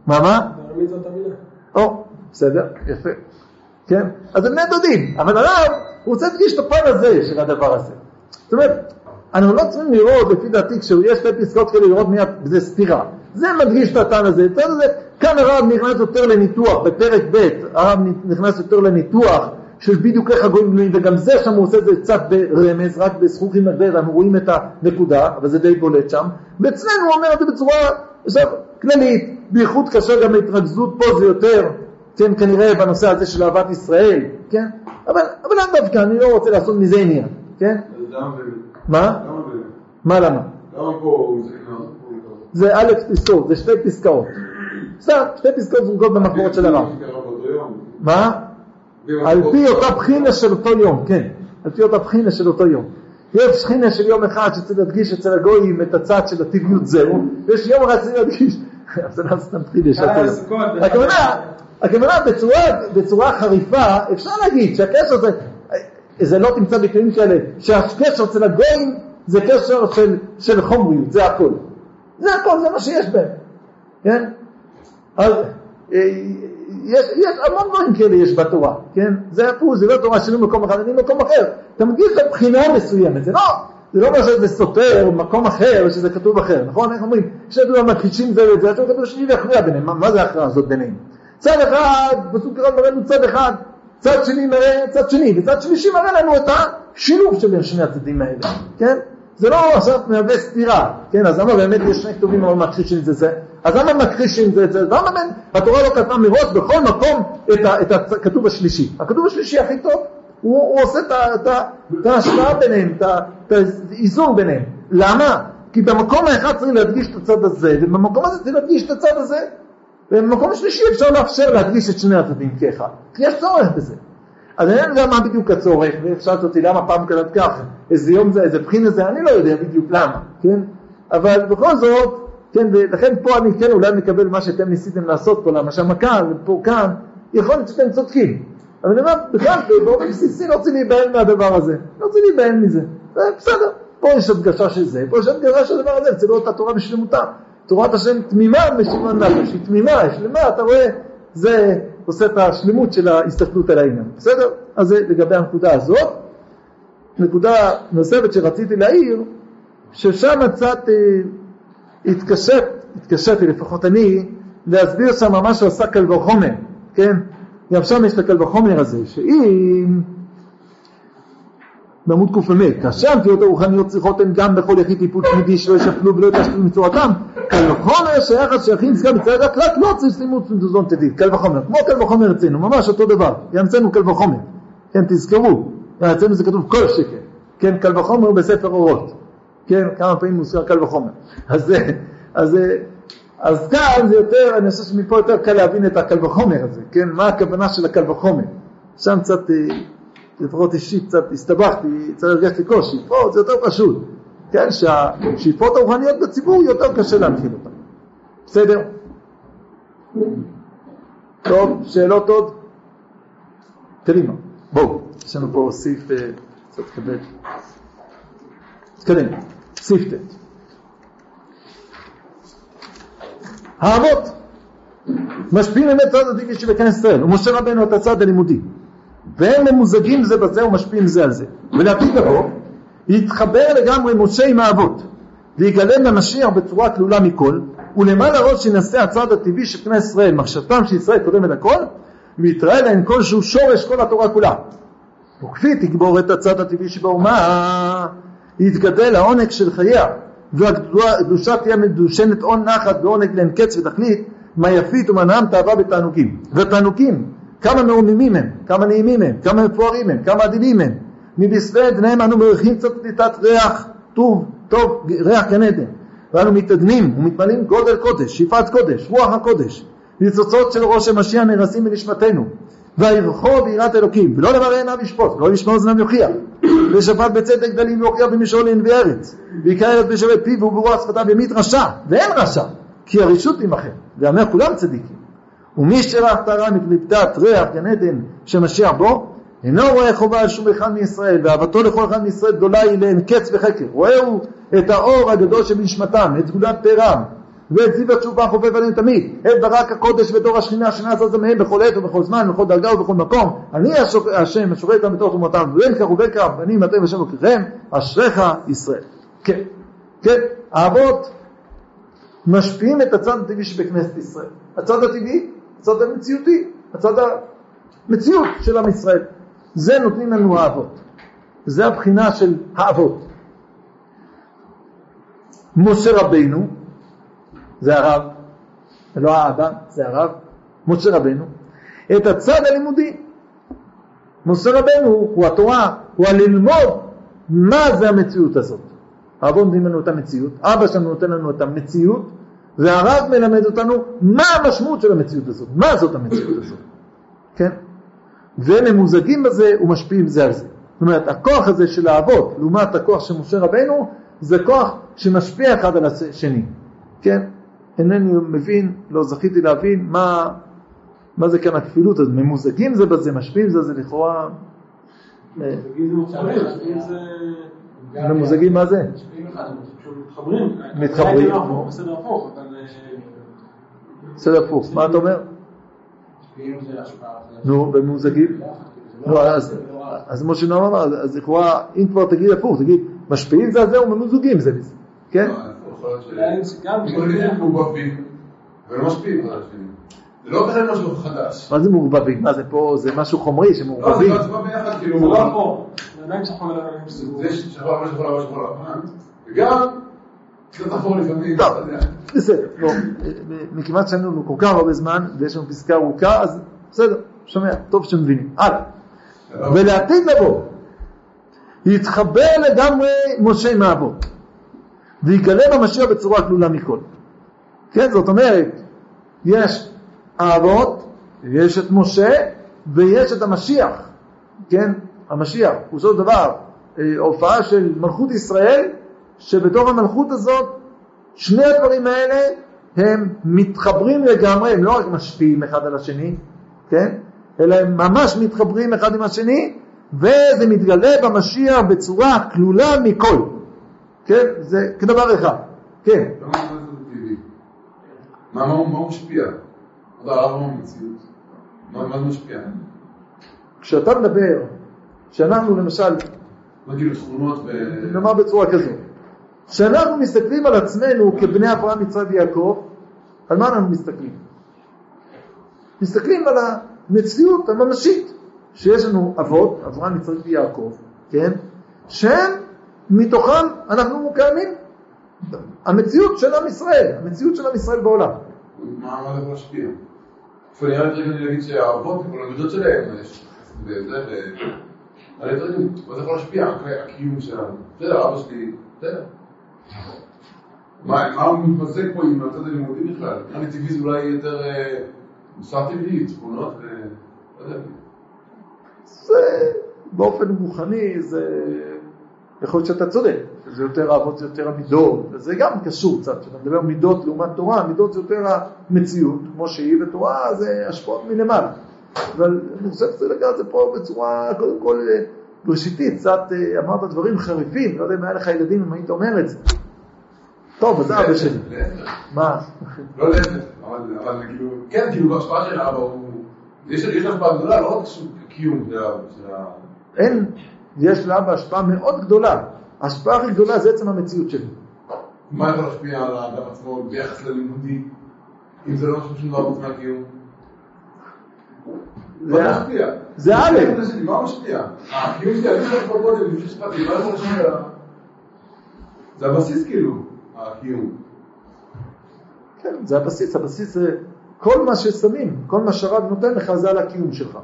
מה, מה? או, בסדר, יפה. כן? אז זה בני דודים, אבל הרב, הוא רוצה להדגיש את הפן הזה של הדבר הזה. זאת אומרת, אנחנו לא צריכים לראות, לפי דעתי, כשיש שתי פסקאות כאלה, לראות מיד, זה סתירה. זה מדגיש את הטען הזה. הצד הזה, כאן הרב נכנס יותר לניתוח, בפרק ב', הרב נכנס יותר לניתוח של בדיוק איך הגויים בנויים, וגם זה שם הוא עושה את זה קצת ברמז, רק בזכוכים הגדר, אנחנו רואים את הנקודה, אבל זה די בולט שם. ואצלנו הוא אומר את זה בצורה, עכשיו, כללית, בייחוד כאשר גם ההתרכזות פה זה יותר, כן, כנראה בנושא הזה של אהבת ישראל, כן? אבל, אבל לאו דווקא, אני לא רוצה לעשות מזה עניין, כן? מה? מה למה? למה פה הוא זה א' פסקאות, זה שתי פסקאות. סתם, שתי פסקאות זרוקות במקורות של הרב. מה? על פי אותה בחינה של אותו יום, כן, על פי אותה בחינה של אותו יום. יש בחינה של יום אחד שצריך להדגיש אצל הגויים את הצד של הטבעיות זהו, ויש יום אחד שצריך להדגיש, זה לא סתם בחינה של אותו סוכות, יום. הכוונה, הכוונה בצורה, בצורה חריפה, אפשר להגיד שהקשר זה, זה לא תמצא ביטויים כאלה, שהקשר אצל הגויים זה קשר של, של חומריות, זה הכל. זה הכל, זה מה שיש בהם, כן? אז אה, יש, יש המון דברים כאלה יש בתורה, כן? זה הפוך, זה לא תורה שלי במקום אחד, אני במקום אחר. אתה מגיש לבחינה מסוימת, זה לא, זה לא אומר שזה סותר מקום אחר, שזה כתוב אחר, נכון? איך אומרים? שני מכחישים זה וזה, אז כתוב שני להכריע ביניהם, מה, מה זה ההכרעה הזאת ביניהם? צד אחד, פסוק אחד מראה לנו צד אחד, צד שני מראה צד שני, וצד שלישי מראה לנו את השילוב של שני הצדדים האלה, כן? זה לא עכשיו מהווה סתירה, כן, אז למה באמת יש שני כתובים אבל מכחישים זה זה? אז למה מכחישים זה זה? למה באמת התורה לא כתבה מראש בכל מקום את, את הכתוב השלישי? הכתוב השלישי הכי טוב, הוא, הוא עושה את, ההשוואה ביניהם, את האיזון ביניהם. למה? כי במקום האחד צריך להדגיש את הצד הזה, ובמקום הזה צריך להדגיש את הצד הזה. ובמקום השלישי אפשר לאפשר להדגיש את שני הצדדים כאחד. כי יש צורך בזה. אז אני לא יודע מה בדיוק הצורך, ושאלת אותי למה פעם כתבת ככה, איזה יום זה, איזה בחינה זה, אני לא יודע בדיוק למה, כן? אבל בכל זאת, כן, ולכן פה אני כן אולי מקבל מה שאתם ניסיתם לעשות פה, למשל מכאן, ופה כאן, יכול להיות שאתם צודקים. אבל אני אומר, בכלל, באופן בסיסי לא רוצה להיבהל מהדבר הזה, לא רוצה להיבהל מזה, זה בסדר, פה יש הדגשה של זה, פה יש הדגשה של הדבר הזה, אצל אותה תורה בשלמותה. תורת השם תמימה בשלמון נפש, היא תמימה, שלמה, אתה רואה, זה עושה את השלמות של ההסתכלות על העניין, בסדר? אז זה לגבי הנקודה הזאת. נקודה נוספת שרציתי להעיר, ששם קצת אה, התקשט, התקשיתי לפחות אני, להסביר שם מה שעושה קל וחומר, כן? גם שם יש את הקל וחומר הזה, שאם בעמוד קמ"ה, כאשר הנטיות הרוחניות צריכות הן גם בכל יחיד טיפול תמידי שלא ישפלו ולא יתשפלו מצורתם, קל וחומר שהיחס שייכים נזכר מצד הכלל לא צריך סלימות מזוזון תדית, קל וחומר, כמו קל וחומר אצלנו, ממש אותו דבר, אצלנו קל וחומר, כן, תזכרו, אצלנו זה כתוב כל שקל, כן, קל וחומר בספר אורות, כן, כמה פעמים מוזכר קל וחומר, אז אז אז כאן זה יותר, אני חושב שמפה יותר קל להבין את הקל וחומר הזה, כן, מה הכוונה של הקל וחומר, שם קצת, אה, לפחות אישית קצת הסתבכתי, קצת הרגשתי קושי, פה זה יותר פשוט, כן, שהשאיפות הרוחניות בציבור יותר קשה להנחיל אותן, בסדר? טוב, שאלות עוד? קדימה, בואו, יש לנו פה סעיף אה, קצת כבד. נתקדם, סעיף ט'. האבות משפיעים באמת צד הטבעי שבכנסת ישראל, ומשה רבנו את הצד הלימודי. והם ממוזגים זה בזה ומשפיעים זה על זה. ולעתיד לבוא, יתחבר לגמרי משה עם האבות, ויגלם למשיח בצורה תלולה מכל, ולמעלה ראש ינסה הצד הטבעי של בני ישראל, מחשבתם של ישראל קודמת הכל, ויתראה להם כלשהו שורש כל התורה כולה. וכפי תגבור את הצד הטבעי שבאומה, יתגדל העונג של חייה, והקדושה תהיה מדושנת הון נחת ועונג לאין קץ ותכלית, מה יפית ומה נעם תאווה בתענוגים. והתענוגים, כמה מרוממים הם, כמה נעימים הם, כמה מפוארים הם, כמה עדינים הם. מבשרי בניהם אנו מריחים קצת פליטת ריח טוב, טוב, ריח גן עדן. ואנו מתעדנים ומתמלאים גודל קודש, שאיפת קודש, רוח הקודש. ניצוצות של ראש המשיח נרסים בנשמתנו. ויבחו ביראת אלוקים, ולא למראה עיניו ישפוט, ולא לשמוע אוזניו יוכיח. ושפט בצדק דלים והוכיח במישור לנביא ארץ. ויקרא את בשווה פיו וברוח שפתיו ימית רשע, ואין רשע, כי הרשות עמכם, ואמר כולם צדיקים. ומי שרח טהרה מקליפתת ריח גן עדן שמשיח בו, אינו רואה חובה על שום אחד מישראל, ואהבתו לכל אחד מישראל גדולה היא לאין קץ וחקר. רואה את האור הגדול שבנשמתם, את סגולת פארם, ואת זיו התשובה חופף עליהם תמיד, את ברק הקודש ודור השכינה שנעשה מהם בכל עת ובכל זמן ובכל דרגה ובכל מקום. אני השם אשרה איתם בתוך תרומתם, ואין כך ובין כך, בנים אתם ושם אלוקיכם, אשריך ישראל. כן, כן, האבות משפיעים את הצד הטבעי שבכנסת ישראל. הצד הטבעי, הצד המציאותי, הצד המציאות של עם ישראל. זה נותנים לנו האבות. זה הבחינה של האבות. משה רבינו, זה הרב, זה לא האבא, זה הרב, משה רבנו, את הצד הלימודי. משה רבנו הוא התורה, הוא הללמוד מה זה המציאות הזאת. האבות נותנים לנו את המציאות, אבא שלנו נותן לנו את המציאות, והרב מלמד אותנו מה המשמעות של המציאות הזאת, מה זאת המציאות הזאת, כן? וממוזגים בזה ומשפיעים זה על זה. זאת אומרת, הכוח הזה של האבות, לעומת הכוח של משה רבנו, זה כוח שמשפיע אחד על השני, כן? אינני מבין, לא זכיתי להבין מה, מה זה כאן הכפילות הזאת, ממוזגים זה בזה, משפיעים זה, זה לכאורה... אה, ממוזגים מה זה? מתחברים. מתחברים. בסדר הפוך, אבל... בסדר הפוך, מה אתה אומר? נו, בממוזגים? לא, אז, אז כמו שנועם אמר, אז לכאורה, אם כבר תגיד הפוך, תגיד, משפיעים זה על זה וממוזגים זה בזה, כן? השני. זה לא בכלל משהו חדש. מה זה מעורבבים? מה זה פה, זה משהו חומרי לא, שמעורבבים? לא- זה בא ביחד, כאילו... זה לא פה. זה עדיין שחור לבן. זה שחור לבן, שחור לבן, שחור לבן, וגם קצת טוב. בסדר, לא, מכיוון שאין לנו כל כך הרבה זמן ויש לנו פסקה ארוכה, אז בסדר, שומע, טוב שמבינים. הלאה. ולעתיד לבוא, יתחבר לגמרי משה עם האבות, ויגלה במשיח בצורה כלולה מכל. כן, זאת אומרת, יש האבות, יש את משה, ויש את המשיח, כן, המשיח, פירושו של דבר, אה, הופעה של מלכות ישראל, שבתוך המלכות הזאת, שני הדברים האלה הם מתחברים לגמרי, הם לא רק משפיעים אחד על השני, כן? אלא הם ממש מתחברים אחד עם השני, וזה מתגלה במשיח בצורה כלולה מכל. כן? זה כדבר אחד. כן. לא מה הוא משפיע? מה זה משפיע? כשאתה מדבר, שאנחנו למשל, מה כאילו תכונות ו... נאמר בצורה כזו, כשאנחנו מסתכלים על עצמנו כבני אברהם, יצחק ויעקב, על מה אנחנו מסתכלים? מסתכלים על המציאות הממשית, שיש לנו אבות, אברהם, יצחק ויעקב, כן? שהם, מתוכם אנחנו קיימים. המציאות של עם ישראל, המציאות של עם ישראל בעולם. מה יכול להשפיע? איפה נראה לי להגיד שהאבות וכל המידות שלהם, וזה ו... יותר להגיד, מה זה יכול להשפיע? הקיום שלנו. בסדר, אבא שלי, בסדר. מה הוא מתמזג פה עם הצד הלימודי בכלל? נראה לי טבעי זה אולי יותר אה, מוסר טבעי, תכונות. לא יודע. זה באופן רוחני, זה יכול להיות שאתה צודק, זה יותר אהבות, זה יותר המידות, וזה גם קשור קצת, כשאתה מדבר מידות לעומת תורה, מידות זה יותר המציאות, כמו שהיא, ותורה זה השפעות מלמעלה. אבל אני חושב שצריך לקחת את זה פה בצורה, קודם כל, בראשיתית, קצת אה, אמרת דברים חריפים, לא יודע אם היה לך ילדים, אם היית אומר את זה. טוב, אז אבא שלי. מה? לא להפך, אבל כאילו, כן, כאילו בהשפעה של האבא הוא... יש לו השפעה גדולה, לא רק שהוא קיום של ה... אין, יש לאבא השפעה מאוד גדולה. ההשפעה הכי גדולה זה עצם המציאות שלי. מה יכול להשפיע על האדם עצמו ביחס ללימודי, אם זה לא משהו שום דבר חוץ מהקיום? זה משפיע? זה א'. מה משפיע? מה יכול להשפיע? זה הבסיס כאילו, הקיום. כן, זה הבסיס, הבסיס זה כל מה ששמים, כל מה שהרב נותן לך זה על הקיום שלך.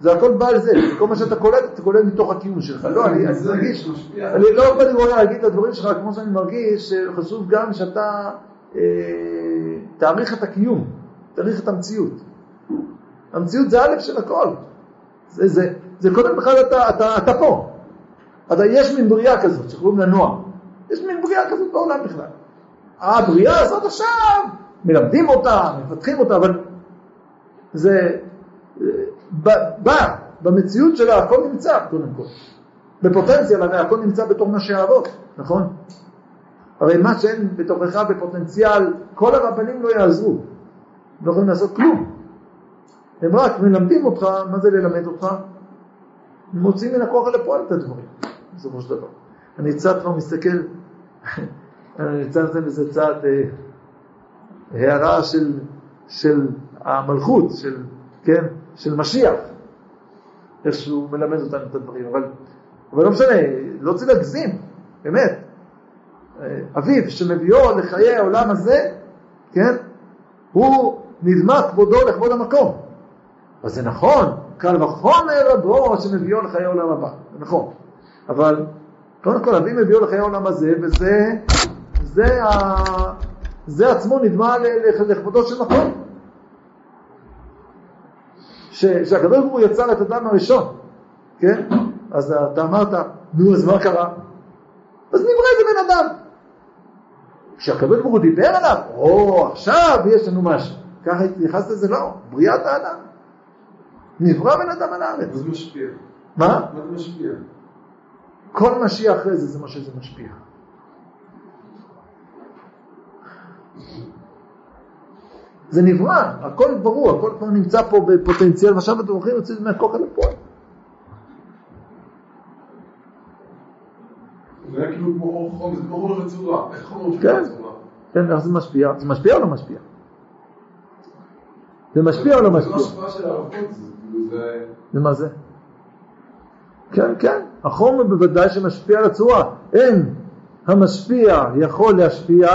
זה הכל בא על זה, כל מה שאתה קולט, אתה קולט מתוך הקיום שלך. לא, אני מרגיש, משפיע. אני לא בא לי רואה להגיד את הדברים שלך כמו שאני מרגיש, שחשוב גם שאתה אה, תעריך את הקיום, תעריך את המציאות. המציאות זה א' של הכל. זה, זה, זה קודם בכלל אתה, אתה, אתה פה. אתה, יש מין בריאה כזאת שקוראים לה נוער. יש מין בריאה כזאת בעולם בכלל. הבריאה הזאת עכשיו, מלמדים אותה, מפתחים אותה, אבל זה ב- בא, במציאות שלה הכל נמצא קודם כל. בפוטנציאל הרי הכל נמצא בתור מה שאהבות, נכון? הרי מה שאין בתוכך בפוטנציאל, כל הרבנים לא יעזרו, לא יכולים לעשות כלום. הם רק מלמדים אותך, מה זה ללמד אותך? מוציאים מן הכוח אל הפועל את הדברים, בסופו של דבר. אני קצת כבר מסתכל, אני קצת נותן לזה צעד אה, הערה של, של המלכות, של, כן, של משיח, איך שהוא מלמד אותנו את הדברים, אבל, אבל לא משנה, לא צריך להגזים, באמת. אה, אביו שמביאו לחיי העולם הזה, כן, הוא נדמה כבודו לכבוד המקום. אז זה נכון, קל וחומר רבו שמביאו לחיי העולם הבא, זה נכון. אבל קודם כל אביו מביאו לחיי העולם הזה, וזה זה, ה, זה עצמו נדמה לכבודו של. ש- שהקדוש ברוך הוא יצר את אדם הראשון, כן? אז אתה אמרת, נו, אז מה קרה? אז נברא איזה בן אדם. כשהקדוש ברוך הוא דיבר עליו, או, עכשיו יש לנו משהו. ככה התייחסת לזה? לא, בריאת האדם. נברא בן אדם על מה הארץ. זה משפיע? מה? מה זה משפיע? כל מה שיהיה אחרי זה, זה מה שזה משפיע. זה נברא, הכל ברור, הכל כבר נמצא פה בפוטנציאל, ועכשיו אתם הולכים להוציא את זה מהכוח אל הפועל. זה היה כאילו כמו חומר, זה כמו חומר וצורה. איך חומר משפיע כן. כן, איך זה משפיע? זה משפיע או לא משפיע? זה משפיע או לא משפיע? זה מה זה? כן, כן, החומר בוודאי שמשפיע על הצורה. אין המשפיע יכול להשפיע,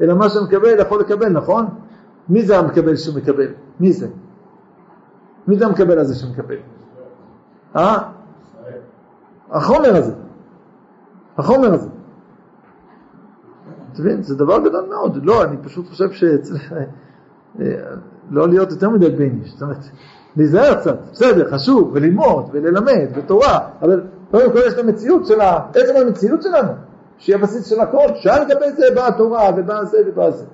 אלא מה שמקבל יכול לקבל, נכון? מי זה המקבל שהוא מקבל? מי זה? מי זה המקבל הזה שמקבל? אה? החומר הזה. החומר הזה. אתה מבין? זה דבר גדול מאוד. לא, אני פשוט חושב שצריך אה, לא להיות יותר מדי בייניש. זאת אומרת, להיזהר קצת, בסדר, חשוב, וללמוד, וללמד, ותורה, אבל קודם כל יש את המציאות של ה... עצם המציאות שלנו, שהיא הבסיס של הכל, שעל גבי זה באה התורה, ובאה זה ובאה זה.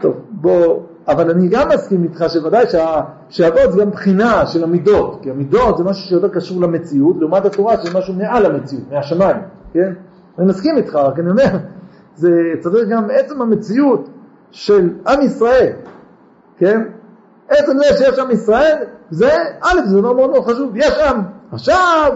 טוב, בוא, אבל אני גם מסכים איתך שוודאי שה, שאבות זה גם בחינה של המידות, כי המידות זה משהו שיותר קשור למציאות, לעומת התורה שזה משהו מעל המציאות, מהשמיים, כן? אני מסכים איתך, רק אני אומר, זה צריך גם עצם המציאות של עם ישראל, כן? עצם זה שיש עם ישראל, זה, א', זה דבר מאוד מאוד חשוב, יש עם. עכשיו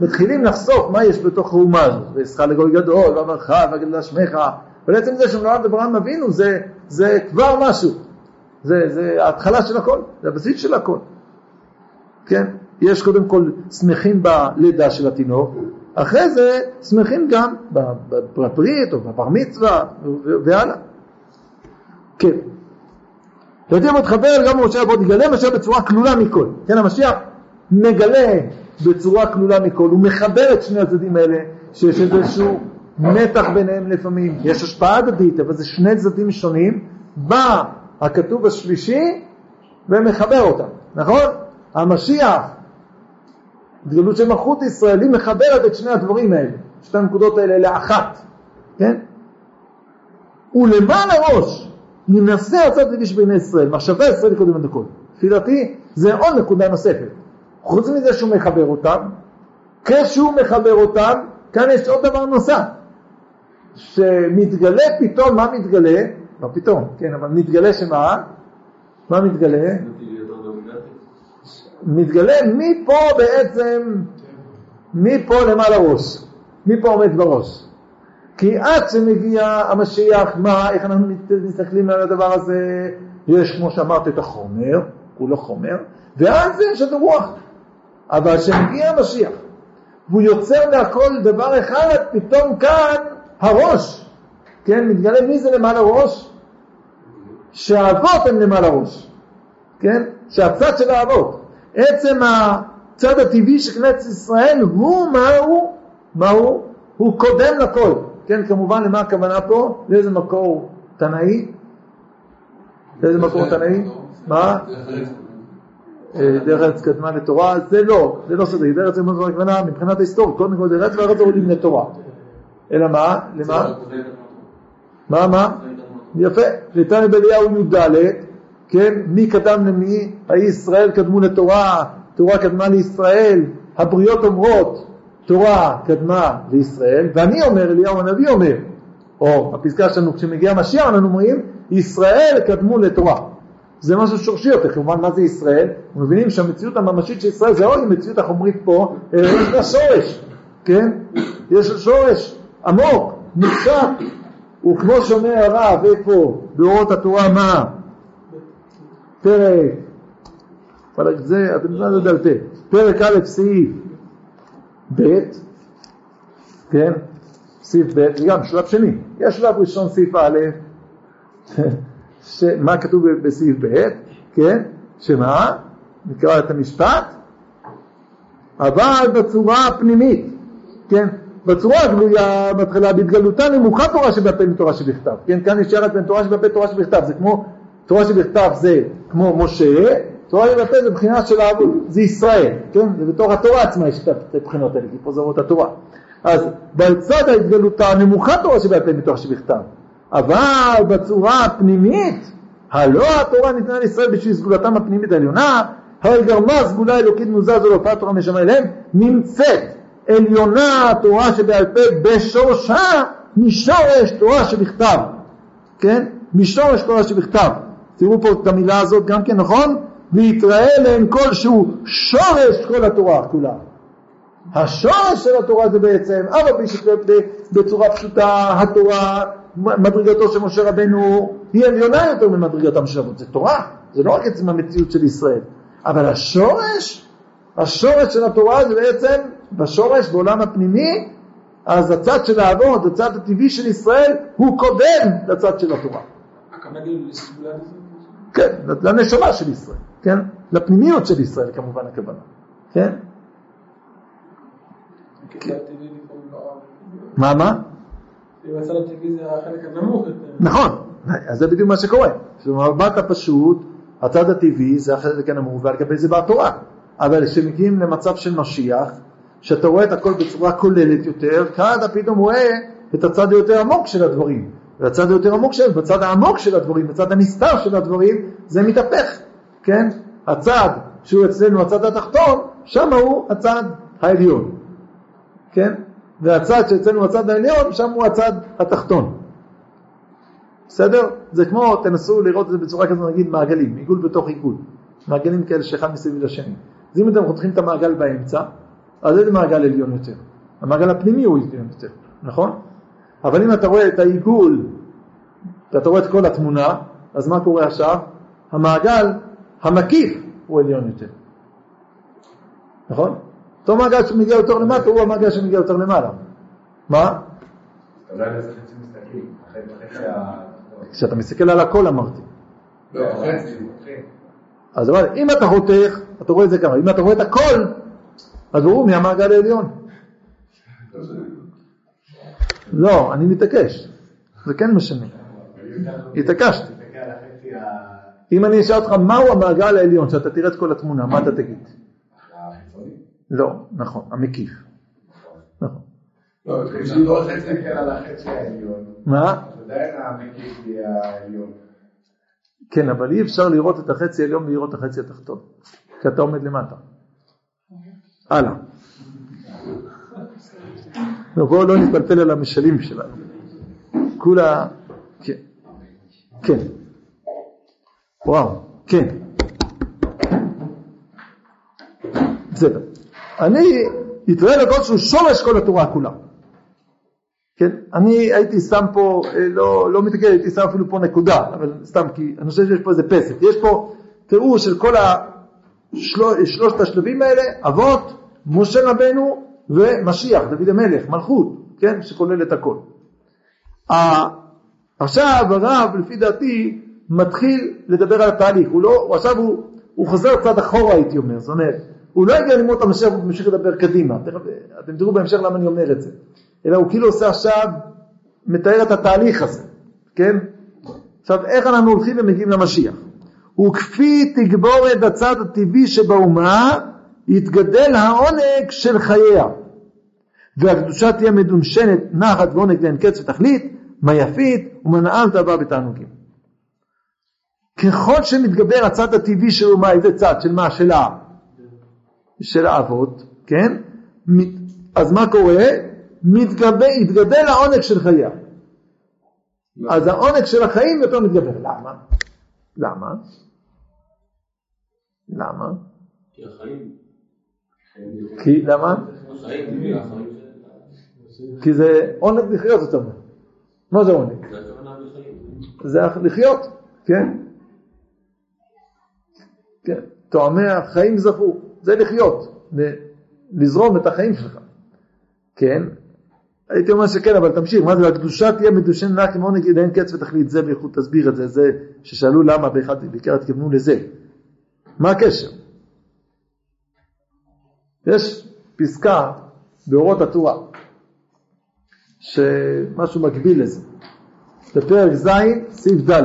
מתחילים לחשוף מה יש בתוך האומה הזאת, ועשך לגוי גדול, ואמרך, וגדלה שמך, אבל עצם זה שנולד אברהם אבינו זה, זה כבר משהו, זה, זה ההתחלה של הכל, זה הבסיס של הכל, כן? יש קודם כל שמחים בלידה של התינוק, אחרי זה שמחים גם בברית או בבר מצווה והלאה. כן. ויתיר מתחבר גם במשה רבות יגלה משה בצורה כלולה מכל. כן, המשיח מגלה בצורה כלולה מכל, הוא מחבר את שני הצדדים האלה, שיש איזשהו מתח ביניהם לפעמים, יש השפעה הדדית, אבל זה שני צדדים שונים, בא הכתוב השלישי ומחבר אותם, נכון? המשיח, התגלות של מלכות ישראל, היא מחברת את שני הדברים האלה, שתי הנקודות האלה לאחת, כן? ולמעלה ראש, ינסה הצד איש בעיני ישראל, מחשבי ישראל קודם לכל. לפי דעתי זה עוד נקודה נוספת. חוץ מזה שהוא מחבר אותם, כשהוא מחבר אותם, כאן יש עוד דבר נוסף, שמתגלה פתאום, מה מתגלה? לא פתאום, כן, אבל מתגלה שמה? מה מתגלה? מתגלה מפה בעצם, מפה למעלה ראש, מפה עומד בראש. כי עד שמגיע המשיח, מה, איך אנחנו מסתכלים על הדבר הזה? יש, כמו שאמרת, את החומר, כולו חומר, ואז יש את הרוח. אבל כשמגיע המשיח, והוא יוצר מהכל דבר אחד, פתאום כאן הראש, כן, מתגלה מי זה למעלה ראש? שהאבות הם למעלה ראש, כן? שהצד של האבות. עצם הצד הטבעי של כנסת ישראל הוא מהו? מהו? הוא קודם לכל. כן, כמובן, למה הכוונה פה? לאיזה מקור תנאי? לאיזה מקור תנאי? מה? אה, דרך ארץ קדמה לתורה, זה לא, זה לא סודי, דרך ארץ קדמה הכוונה מבחינת ההיסטוריה, קודם כל דרך ארץ זה עולים לתורה. אלא מה? למה? מה, מה? יפה, ניתן באליהו י"ד, כן, מי קדם למי? האי ישראל קדמו לתורה, תורה קדמה לישראל, הבריות אומרות, תורה קדמה לישראל, ואני אומר, אליהו הנביא אומר, או הפסקה שלנו, כשמגיע המשיח אנחנו אומרים, ישראל קדמו לתורה. זה משהו שורשי יותר, כמובן מה זה ישראל? מבינים שהמציאות הממשית של ישראל זה לא המציאות החומרית פה, אלא יש לה שורש, כן? יש לה שורש עמוק, מופשט, וכמו שאומר הרב, איפה? באורות התורה מה? פרק, פרק זה, אתם יודעים את זה בעל פה, פרק א' סעיף ב', כן? סעיף ב', זה גם שלב שני, יש שלב ראשון סעיף א', מה כתוב בסעיף ב', כן? שמה? נקרא את המשפט, אבל בצורה הפנימית, כן? בצורה הגלויה בהתחלה, בהתגלותה נמוכה תורה שבעל פה מתורה שבכתב, כן? כאן יחד בין תורה שבעל פה תורה שבכתב, זה כמו, תורה שבכתב זה כמו משה, תורה פה זה בחינה של העבוד, זה ישראל, כן? זה בתוך התורה עצמה יש את הבחינות האלה, כי פה זה אורות התורה. אז בצד ההתגלותה נמוכה תורה שבעל פה מתורה שבכתב, אבל בצורה הפנימית, הלא התורה ניתנה לישראל בשביל סגולתם הפנימית העליונה, הרי גרמה סגולה אלוקית מוזז ולהופעת תורה משמיים אליהם, נמצאת עליונה התורה שבעל פה בשורשה משורש תורה שבכתב, כן? משורש תורה שבכתב. תראו פה את המילה הזאת גם כן, נכון? ויתראה להם כלשהו שורש כל התורה כולה. השורש של התורה זה בעצם, אבא פי בצורה פשוטה, התורה, מדרגתו של משה רבנו היא עליונה יותר ממדרגתם של אבות, זה תורה, זה לא רק עצם המציאות של ישראל, אבל השורש, השורש של התורה זה בעצם, בשורש, בעולם הפנימי, אז הצד של האבות, הצד הטבעי של ישראל, הוא קודם לצד של התורה. כן, לנשמה של ישראל, כן? לפנימיות של ישראל כמובן הכוונה, כן? לא... מה, מה? נכון, אז זה בדיוק מה שקורה. במבט הפשוט, הצד הטבעי זה החלק הנמוך ועל גבי זה באה תורה. אבל כשמגיעים למצב של משיח, שאתה רואה את הכל בצורה כוללת יותר, כאן אתה פתאום רואה את הצד היותר עמוק של הדברים. והצד היותר עמוק שלהם, בצד העמוק של הדברים, בצד הנסתר של הדברים, זה מתהפך, כן? הצד שהוא אצלנו הצד התחתון, שם הוא הצד העליון, כן? והצד שאצלנו הצד העליון, שם הוא הצד התחתון. בסדר? זה כמו, תנסו לראות את זה בצורה כזאת, נגיד מעגלים, עיגול בתוך עיגול. מעגלים כאלה שאחד מסביב לשני. אז אם אתם חותכים את המעגל באמצע, אז איזה מעגל עליון יותר? המעגל הפנימי הוא עליון יותר, נכון? אבל אם אתה רואה את העיגול, ואתה רואה את כל התמונה, אז מה קורה עכשיו? המעגל המקיף הוא עליון יותר. נכון? אותו מעגל שמגיע יותר למטה הוא המעגל שמגיע יותר למעלה. מה? כשאתה מסתכל על הכל אמרתי. לא. אז אבל אם אתה חותך, אתה רואה את זה ככה, אם אתה רואה את הכל, אז ברור מי המעגל העליון. לא, אני מתעקש, זה כן משנה. התעקשתי. תסתכל על החצי ה- אם אני אשאל אותך מהו המעגל העליון, שאתה תראה את כל התמונה, מה אתה תגיד? החיצוני. לא, נכון, המקיף. נכון. לא, אם לא תסתכל על החצי העליון, מה? עדיין המקיף יהיה העליון. כן, אבל אי אפשר לראות את החצי העליון בלי לראות את החצי התחתון, כי אתה עומד למטה. הלאה. נו, בואו לא נתפלפל על המשלים שלנו. כולה, כן, כן. וואו, כן. בסדר. אני אתראה לכל שהוא שורש כל התורה כולה. כן, אני הייתי שם פה, אה, לא, לא מתקן, הייתי שם אפילו פה נקודה, אבל סתם כי אני חושב שיש פה איזה פסק. יש פה תיאור של כל השלוש, שלושת השלבים האלה, אבות, משה רבנו ומשיח, דוד המלך, מלכות, כן, שכולל את הכל. עכשיו הרב, לפי דעתי, מתחיל לדבר על התהליך, הוא לא, עכשיו הוא, הוא חוזר קצת אחורה הייתי אומר, זאת אומרת, הוא לא הגיע ללמוד את המשיח, הוא ממשיך לדבר קדימה, אתם תראו בהמשך למה אני אומר את זה, אלא הוא כאילו עושה עכשיו, מתאר את התהליך הזה, כן? עכשיו, איך אנחנו הולכים ומגיעים למשיח? וכפי תגבורת הצד הטבעי שבאומה, יתגדל העונג של חייה. והקדושה תהיה מדונשנת, נחת ועונג ואין קץ ותכלית, מה יפית ומנעה תאווה בתענוגים. ככל שמתגבר הצד הטבעי של אומה, איזה צד? של מה? של ה... של האבות, כן? אז מה קורה? מתגבר, יתגדל העונג של חייה. אז העונג של החיים יותר מתגבר. למה? למה? למה? כי החיים, כי, למה? כי זה עונג לחיות יותר מהר. מה זה עונג? זה לחיות, כן? כן, טועמי החיים זכו, זה לחיות, לזרום את החיים שלך, כן? הייתי אומר שכן, אבל תמשיך, מה זה, הקדושה תהיה מדושן נע כמו עונג אין קץ ותכלית, זה בייחוד תסביר את זה, זה ששאלו למה באחד, בעיקר התכוונו לזה. מה הקשר? יש פסקה באורות התורה, שמשהו מקביל לזה. בפרק ז', סעיף ד',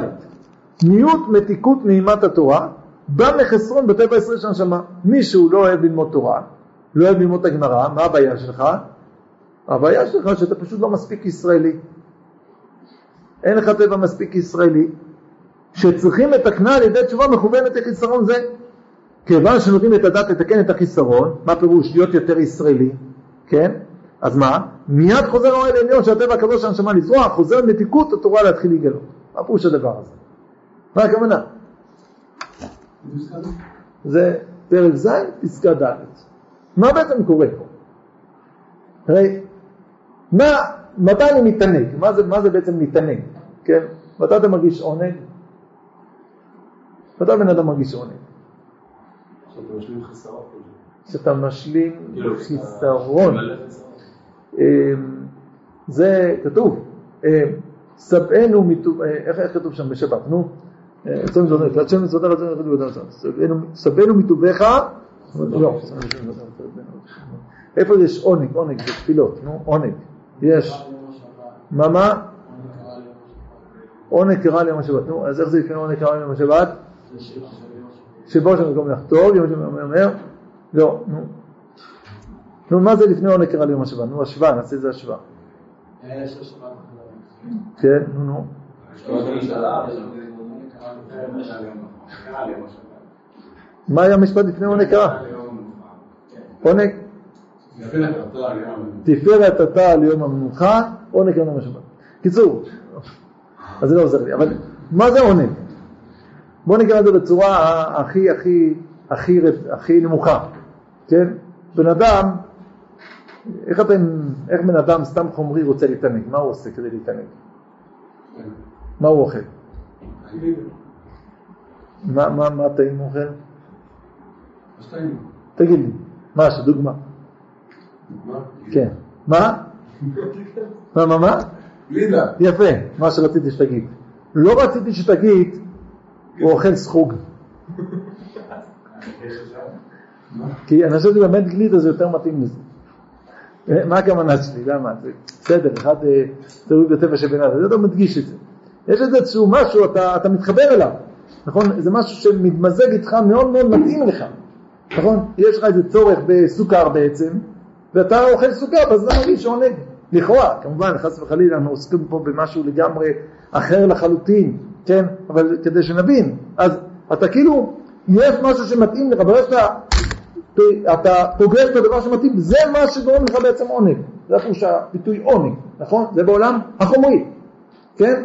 מיעוט מתיקות נעימת התורה, בא מחסרון בטבע ישראל של הנשמה. מישהו לא אוהב ללמוד תורה, לא אוהב ללמוד את הגמרא, מה הבעיה שלך? הבעיה שלך שאתה פשוט לא מספיק ישראלי. אין לך טבע מספיק ישראלי, שצריכים לתקנה על ידי תשובה מכוונת לחיסרון זה. כיוון שנותנים את הדעת לתקן את החיסרון, מה פירוש להיות יותר ישראלי, כן? אז מה? מיד חוזר האוהל העליון של הטבע הקדוש של הנשמה לזרוע, חוזר מתיקות התורה להתחיל להיגלות. מה פירוש הדבר הזה? מה הכוונה? זה פרק ז', פסקה ד'. מה בעצם קורה פה? הרי, מה, מתי אני מתענג? מה זה, מה זה בעצם מתענג? כן? מתי אתה מרגיש עונג? מתי בן אדם מרגיש עונג? שאתה משלים כאילו, חיסרון. אמ, זה כתוב, אמ, שבענו מטוב, אה, איך איך כתוב שם בשבת, נו? צום זונות, והשם מצוותיו רצון יחד ובדרך שבענו מטובך, לא, איפה יש עונג, עונג, זה תפילות, נו, עונג, יש, מה מה? עונג קרא ליום השבת, נו, אז איך זה לפני עונג קרא ליום השבת? שבו שם במקום לחתור, יום השבת אומר, לא, נו, נו, מה זה לפני עונג קרא ליום השבת? נו, השוואה, נעשה את זה השוואה. כן, נו, נו. מה היה המשפט לפני עונג קרא? עונג, תפארת אתה על ים. תפארת אתה על יום המנוחה, עונג יום השבת. קיצור, אז זה לא עוזר לי, אבל מה זה עונג? בואו נקרא את זה בצורה הכי הכי הכי הכי נמוכה, כן? בן אדם, איך אתם, איך בן אדם סתם חומרי רוצה להתענג? מה הוא עושה כדי להתענג? מה הוא אוכל? מה, מה, מה טעים אוכל? תגיד לי, משהו, דוגמה. מה? כן. מה? מה, מה, מה? גלידה. יפה, מה שרציתי שתגיד. לא רציתי שתגיד, הוא אוכל סחוג. כי אני חושב שבאמת גלידה זה יותר מתאים לזה. אה, מה הכוונה שלי? למה? בסדר, אחד אה, תלוי בטבע שבינה, זה לא מדגיש את זה. יש איזה משהו, אתה מתחבר אליו, נכון? זה משהו שמתמזג איתך מאוד מאוד מתאים לך, נכון? יש לך איזה צורך בסוכר בעצם, ואתה אוכל סוכר, מרגיש עונג. לכאורה, כמובן, חס וחלילה, אנחנו עוסקים פה במשהו לגמרי אחר לחלוטין, כן? אבל כדי שנבין, אז אתה כאילו, יש משהו שמתאים לך, ברגע שאתה אתה פוגש את הדבר שמתאים, זה מה שגורם לך בעצם עונג. זה הפירוש הביטוי עונג, נכון? זה בעולם החומרי, כן?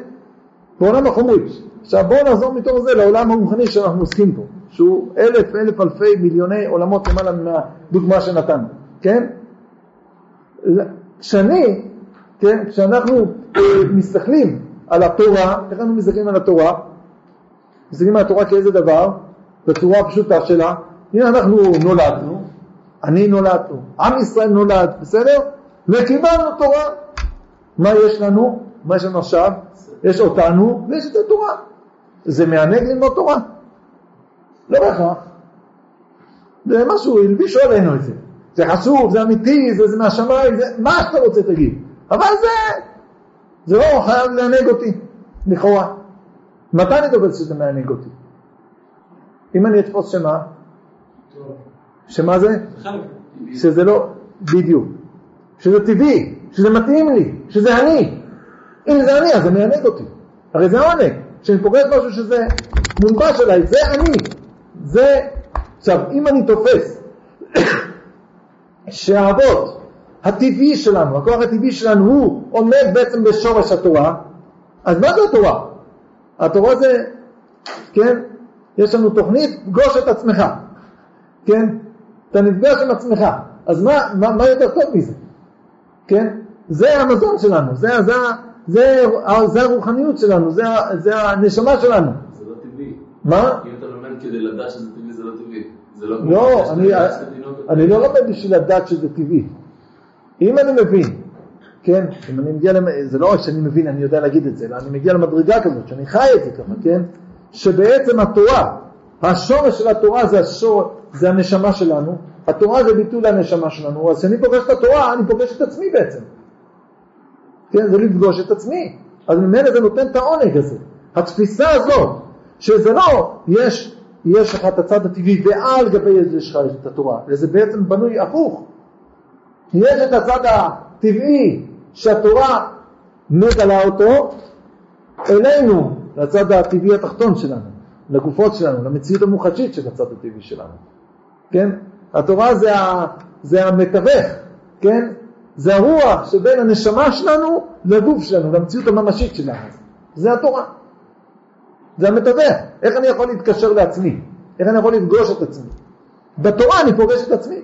בעולם החומרי. עכשיו בואו נעזור מתוך זה לעולם הרוחני שאנחנו עוסקים פה, שהוא אלף אלף אלפי מיליוני עולמות למעלה מהדוגמה שנתנו, כן? כשאני, כן, כשאנחנו אה, מסתכלים על התורה, איך אנחנו מסתכלים על התורה? מסתכלים על התורה כאיזה דבר? בצורה הפשוטה שלה, הנה אנחנו נולדנו, אני נולדנו, עם ישראל נולד, בסדר? וקיבלנו תורה. מה יש לנו? מה יש לנו עכשיו? יש אותנו ויש את התורה. זה מענג ללמוד תורה? לא בהכרח. זה משהו, הלבישו עלינו את זה. זה חשוב, זה אמיתי, זה, זה מהשמיים, זה מה שאתה רוצה תגיד. אבל זה, זה לא חייב לענג אותי, לכאורה. מתי אני תופס שזה מענג אותי? אם אני אתפוס שמה? שמה זה? שזה לא, בדיוק, שזה טבעי, שזה מתאים לי, שזה אני. אם זה אני, אז זה מענג אותי. הרי זה עונג, כשאני פוגש משהו שזה מונבש עליי, זה אני. זה, עכשיו, אם אני תופס שהאבות, הטבעי שלנו, הכוח הטבעי שלנו הוא עומד בעצם בשורש התורה, אז מה זה התורה? התורה זה, כן, יש לנו תוכנית, פגוש את עצמך, כן? אתה נפגש עם עצמך, אז מה, מה, מה יותר טוב מזה? כן? זה המזון שלנו, זה, זה, זה, זה הרוחניות שלנו, זה, זה הנשמה שלנו. זה לא טבעי. מה? אם אתה לומד כדי לדעת שזה טבעי, זה לא טבעי. זה לא לא, אני, תינוק, אני לא לומד בשביל לדעת שזה טבעי. אם אני מבין, כן, אם אני מגיע, למ... זה לא רק שאני מבין, אני יודע להגיד את זה, אלא אני מגיע למדרגה כזאת, שאני חי את זה ככה, כן, שבעצם התורה, השורש של התורה זה, השור, זה הנשמה שלנו, התורה זה ביטוי לנשמה שלנו, אז כשאני פוגש את התורה, אני פוגש את עצמי בעצם. כן, זה לפגוש את עצמי. אז ממילא זה נותן את העונג הזה. התפיסה הזאת, שזה לא, יש, יש לך את הצד הטבעי ועל גבי זה יש לך את התורה, וזה בעצם בנוי הפוך. יש את הצד הטבעי שהתורה מגלה אותו אלינו, לצד הטבעי התחתון שלנו, לגופות שלנו, למציאות המוחשית של הצד הטבעי שלנו. כן? התורה זה, ה, זה המתווך, כן? זה הרוח שבין הנשמה שלנו לגוף שלנו, למציאות הממשית שלנו. זה התורה. זה המתווך. איך אני יכול להתקשר לעצמי? איך אני יכול לפגוש את עצמי? בתורה אני פוגש את עצמי.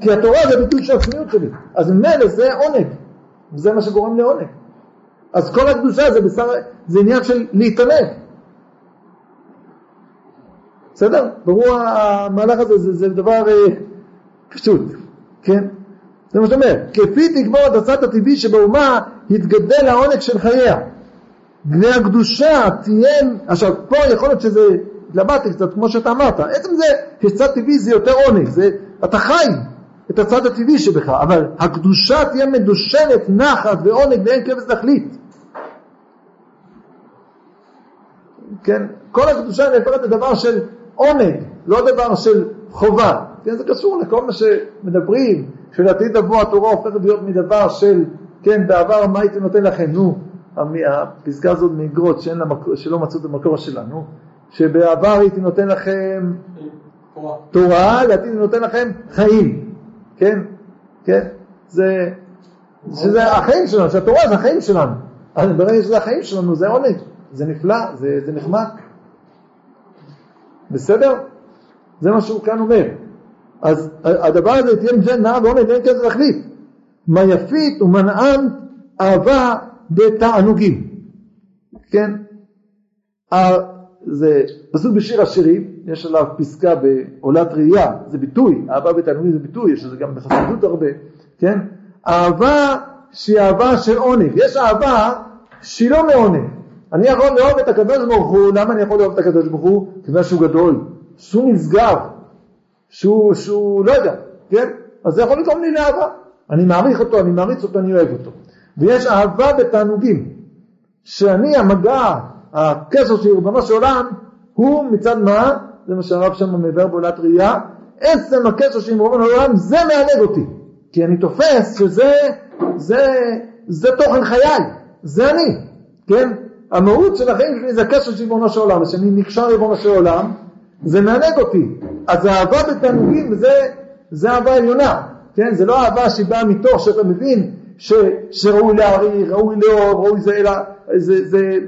כי התורה זה ביטוי של עצמיות שלי. אז ממילא זה עונג. זה מה שגורם לעונג. אז כל הקדושה זה, בשר, זה עניין של להתענג. בסדר? ברור המהלך הזה, זה, זה דבר אה, פשוט, כן? זה מה שאתה אומר, כפי תגמור את הצד הטבעי שבאומה יתגדל העונג של חייה. בני הקדושה תהיה, עכשיו פה יכול להיות שזה, התלבטתי קצת כמו שאתה אמרת, עצם זה שצד טבעי זה יותר עונג, זה, אתה חי את הצד הטבעי שבך, אבל הקדושה תהיה מדושנת נחת ועונג ואין כבש תכלית. כן, כל הקדושה נהפכת לדבר של עונג, לא דבר של חובה. כן, זה קשור לכל מה שמדברים, שלעתיד לבוא התורה הופכת להיות מדבר של, כן, בעבר מה הייתי נותן לכם, נו, הפסקה הזאת מאגרות שלא מצאו את המקור שלה, נו, שבעבר הייתי נותן לכם תורה. תורה, לעתיד נותן לכם חיים, כן, כן, זה, שזה החיים שלנו, שהתורה זה החיים שלנו, אז ברגע שזה החיים שלנו זה עונג, זה נפלא, זה, זה נחמד, בסדר? זה מה שהוא כאן אומר. אז הדבר הזה תהיה נמשלת נאה ועונג ואין כזה להחליט. מה יפית ומנען אהבה בתענוגים. כן? ה- זה פסוק בשיר השירים, יש עליו פסקה בעולת ראייה, זה ביטוי, אהבה בתענוגים זה ביטוי, יש לזה גם בחסידות הרבה, כן? אהבה שהיא אהבה של עונג. יש אהבה שהיא לא מעונג. אני יכול לאהוב את הקדוש ברוך הוא, למה אני יכול לאהוב את הקדוש ברוך הוא? כיוון שהוא גדול, שהוא נשגב, שהוא, שהוא לא יודע, כן? אז זה יכול לגרום לי לאהבה. אני מעריך אותו, אני מעריץ אותו, אני אוהב אותו. ויש אהבה בתענוגים, שאני המגע, הקשר שלי ריבונו של עולם, הוא מצד מה? זה מה שהרב שם מבאר בעולת ראייה, עצם הקשר שלי עם ריבונו של עולם, זה מענג אותי. כי אני תופס שזה, זה, זה תוכן חיי, זה אני, כן? המהות של החיים שלי זה הקשר של ריבונו של עולם, כשאני נקשר לריבונו של עולם, זה מענג אותי. אז האהבה בתענוגים זה, זה אהבה עליונה, כן? זה לא אהבה שהיא באה מתוך שאתה מבין ש, שראוי להעריך, ראוי לאהוב, ראוי זה, אלא זה, זה,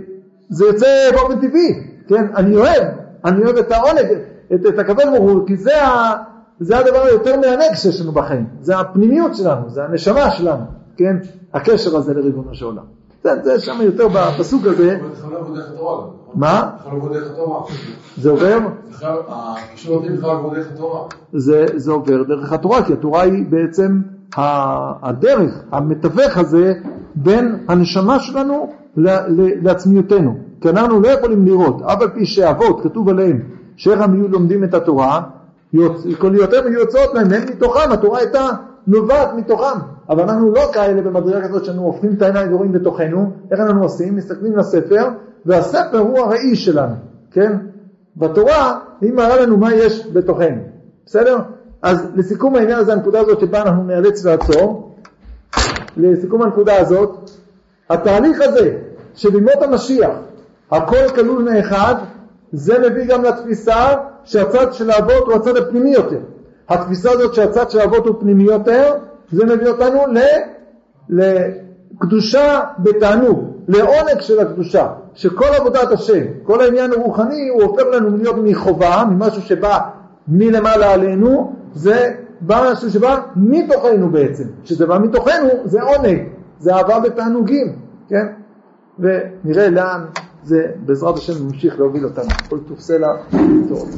זה יוצא באופן טבעי, כן? אני אוהב, אני אוהב את העונג, את, את הקדוש ברוך הוא, כי זה, ה, זה הדבר היותר מענג שיש לנו בחיים, זה הפנימיות שלנו, זה הנשמה שלנו, כן? הקשר הזה לריבונו של עולם. זה, זה שם יותר בפסוק הזה? מה? זה עובר? זה. זה, עובר דרך התורה, כי התורה היא בעצם הדרך, המתווך הזה בין הנשמה שלנו לעצמיותנו. כי אנחנו לא יכולים לראות, אף על פי שאבות, כתוב עליהם, שאיך הם היו לומדים את התורה, כל יותר היו יוצאות להם, הם מתוכם, התורה הייתה נובעת מתוכם. אבל אנחנו לא כאלה במדרגה כזאת שאנו הופכים את העיניים ורואים בתוכנו, איך אנחנו עושים? מסתכלים לספר, והספר הוא הראי שלנו, כן? בתורה היא מראה לנו מה יש בתוכנו, בסדר? אז לסיכום העניין הזה, הנקודה הזאת שבה אנחנו נאלץ לעצור, לסיכום הנקודה הזאת, התהליך הזה של ימות המשיח, הכל כלול מאחד, זה מביא גם לתפיסה שהצד של האבות הוא הצד הפנימי יותר. התפיסה הזאת שהצד של האבות הוא פנימי יותר, זה מביא אותנו ל... לקדושה בתענוג, לעונג של הקדושה, שכל עבודת השם, כל העניין הרוחני, הוא הופך לנו להיות מחובה, ממשהו שבא מלמעלה עלינו, זה בא משהו שבא מתוכנו בעצם, שזה בא מתוכנו זה עונג, זה אהבה בתענוגים, כן? ונראה לאן זה בעזרת השם ממשיך להוביל אותנו. כל טוב סלע, טוב.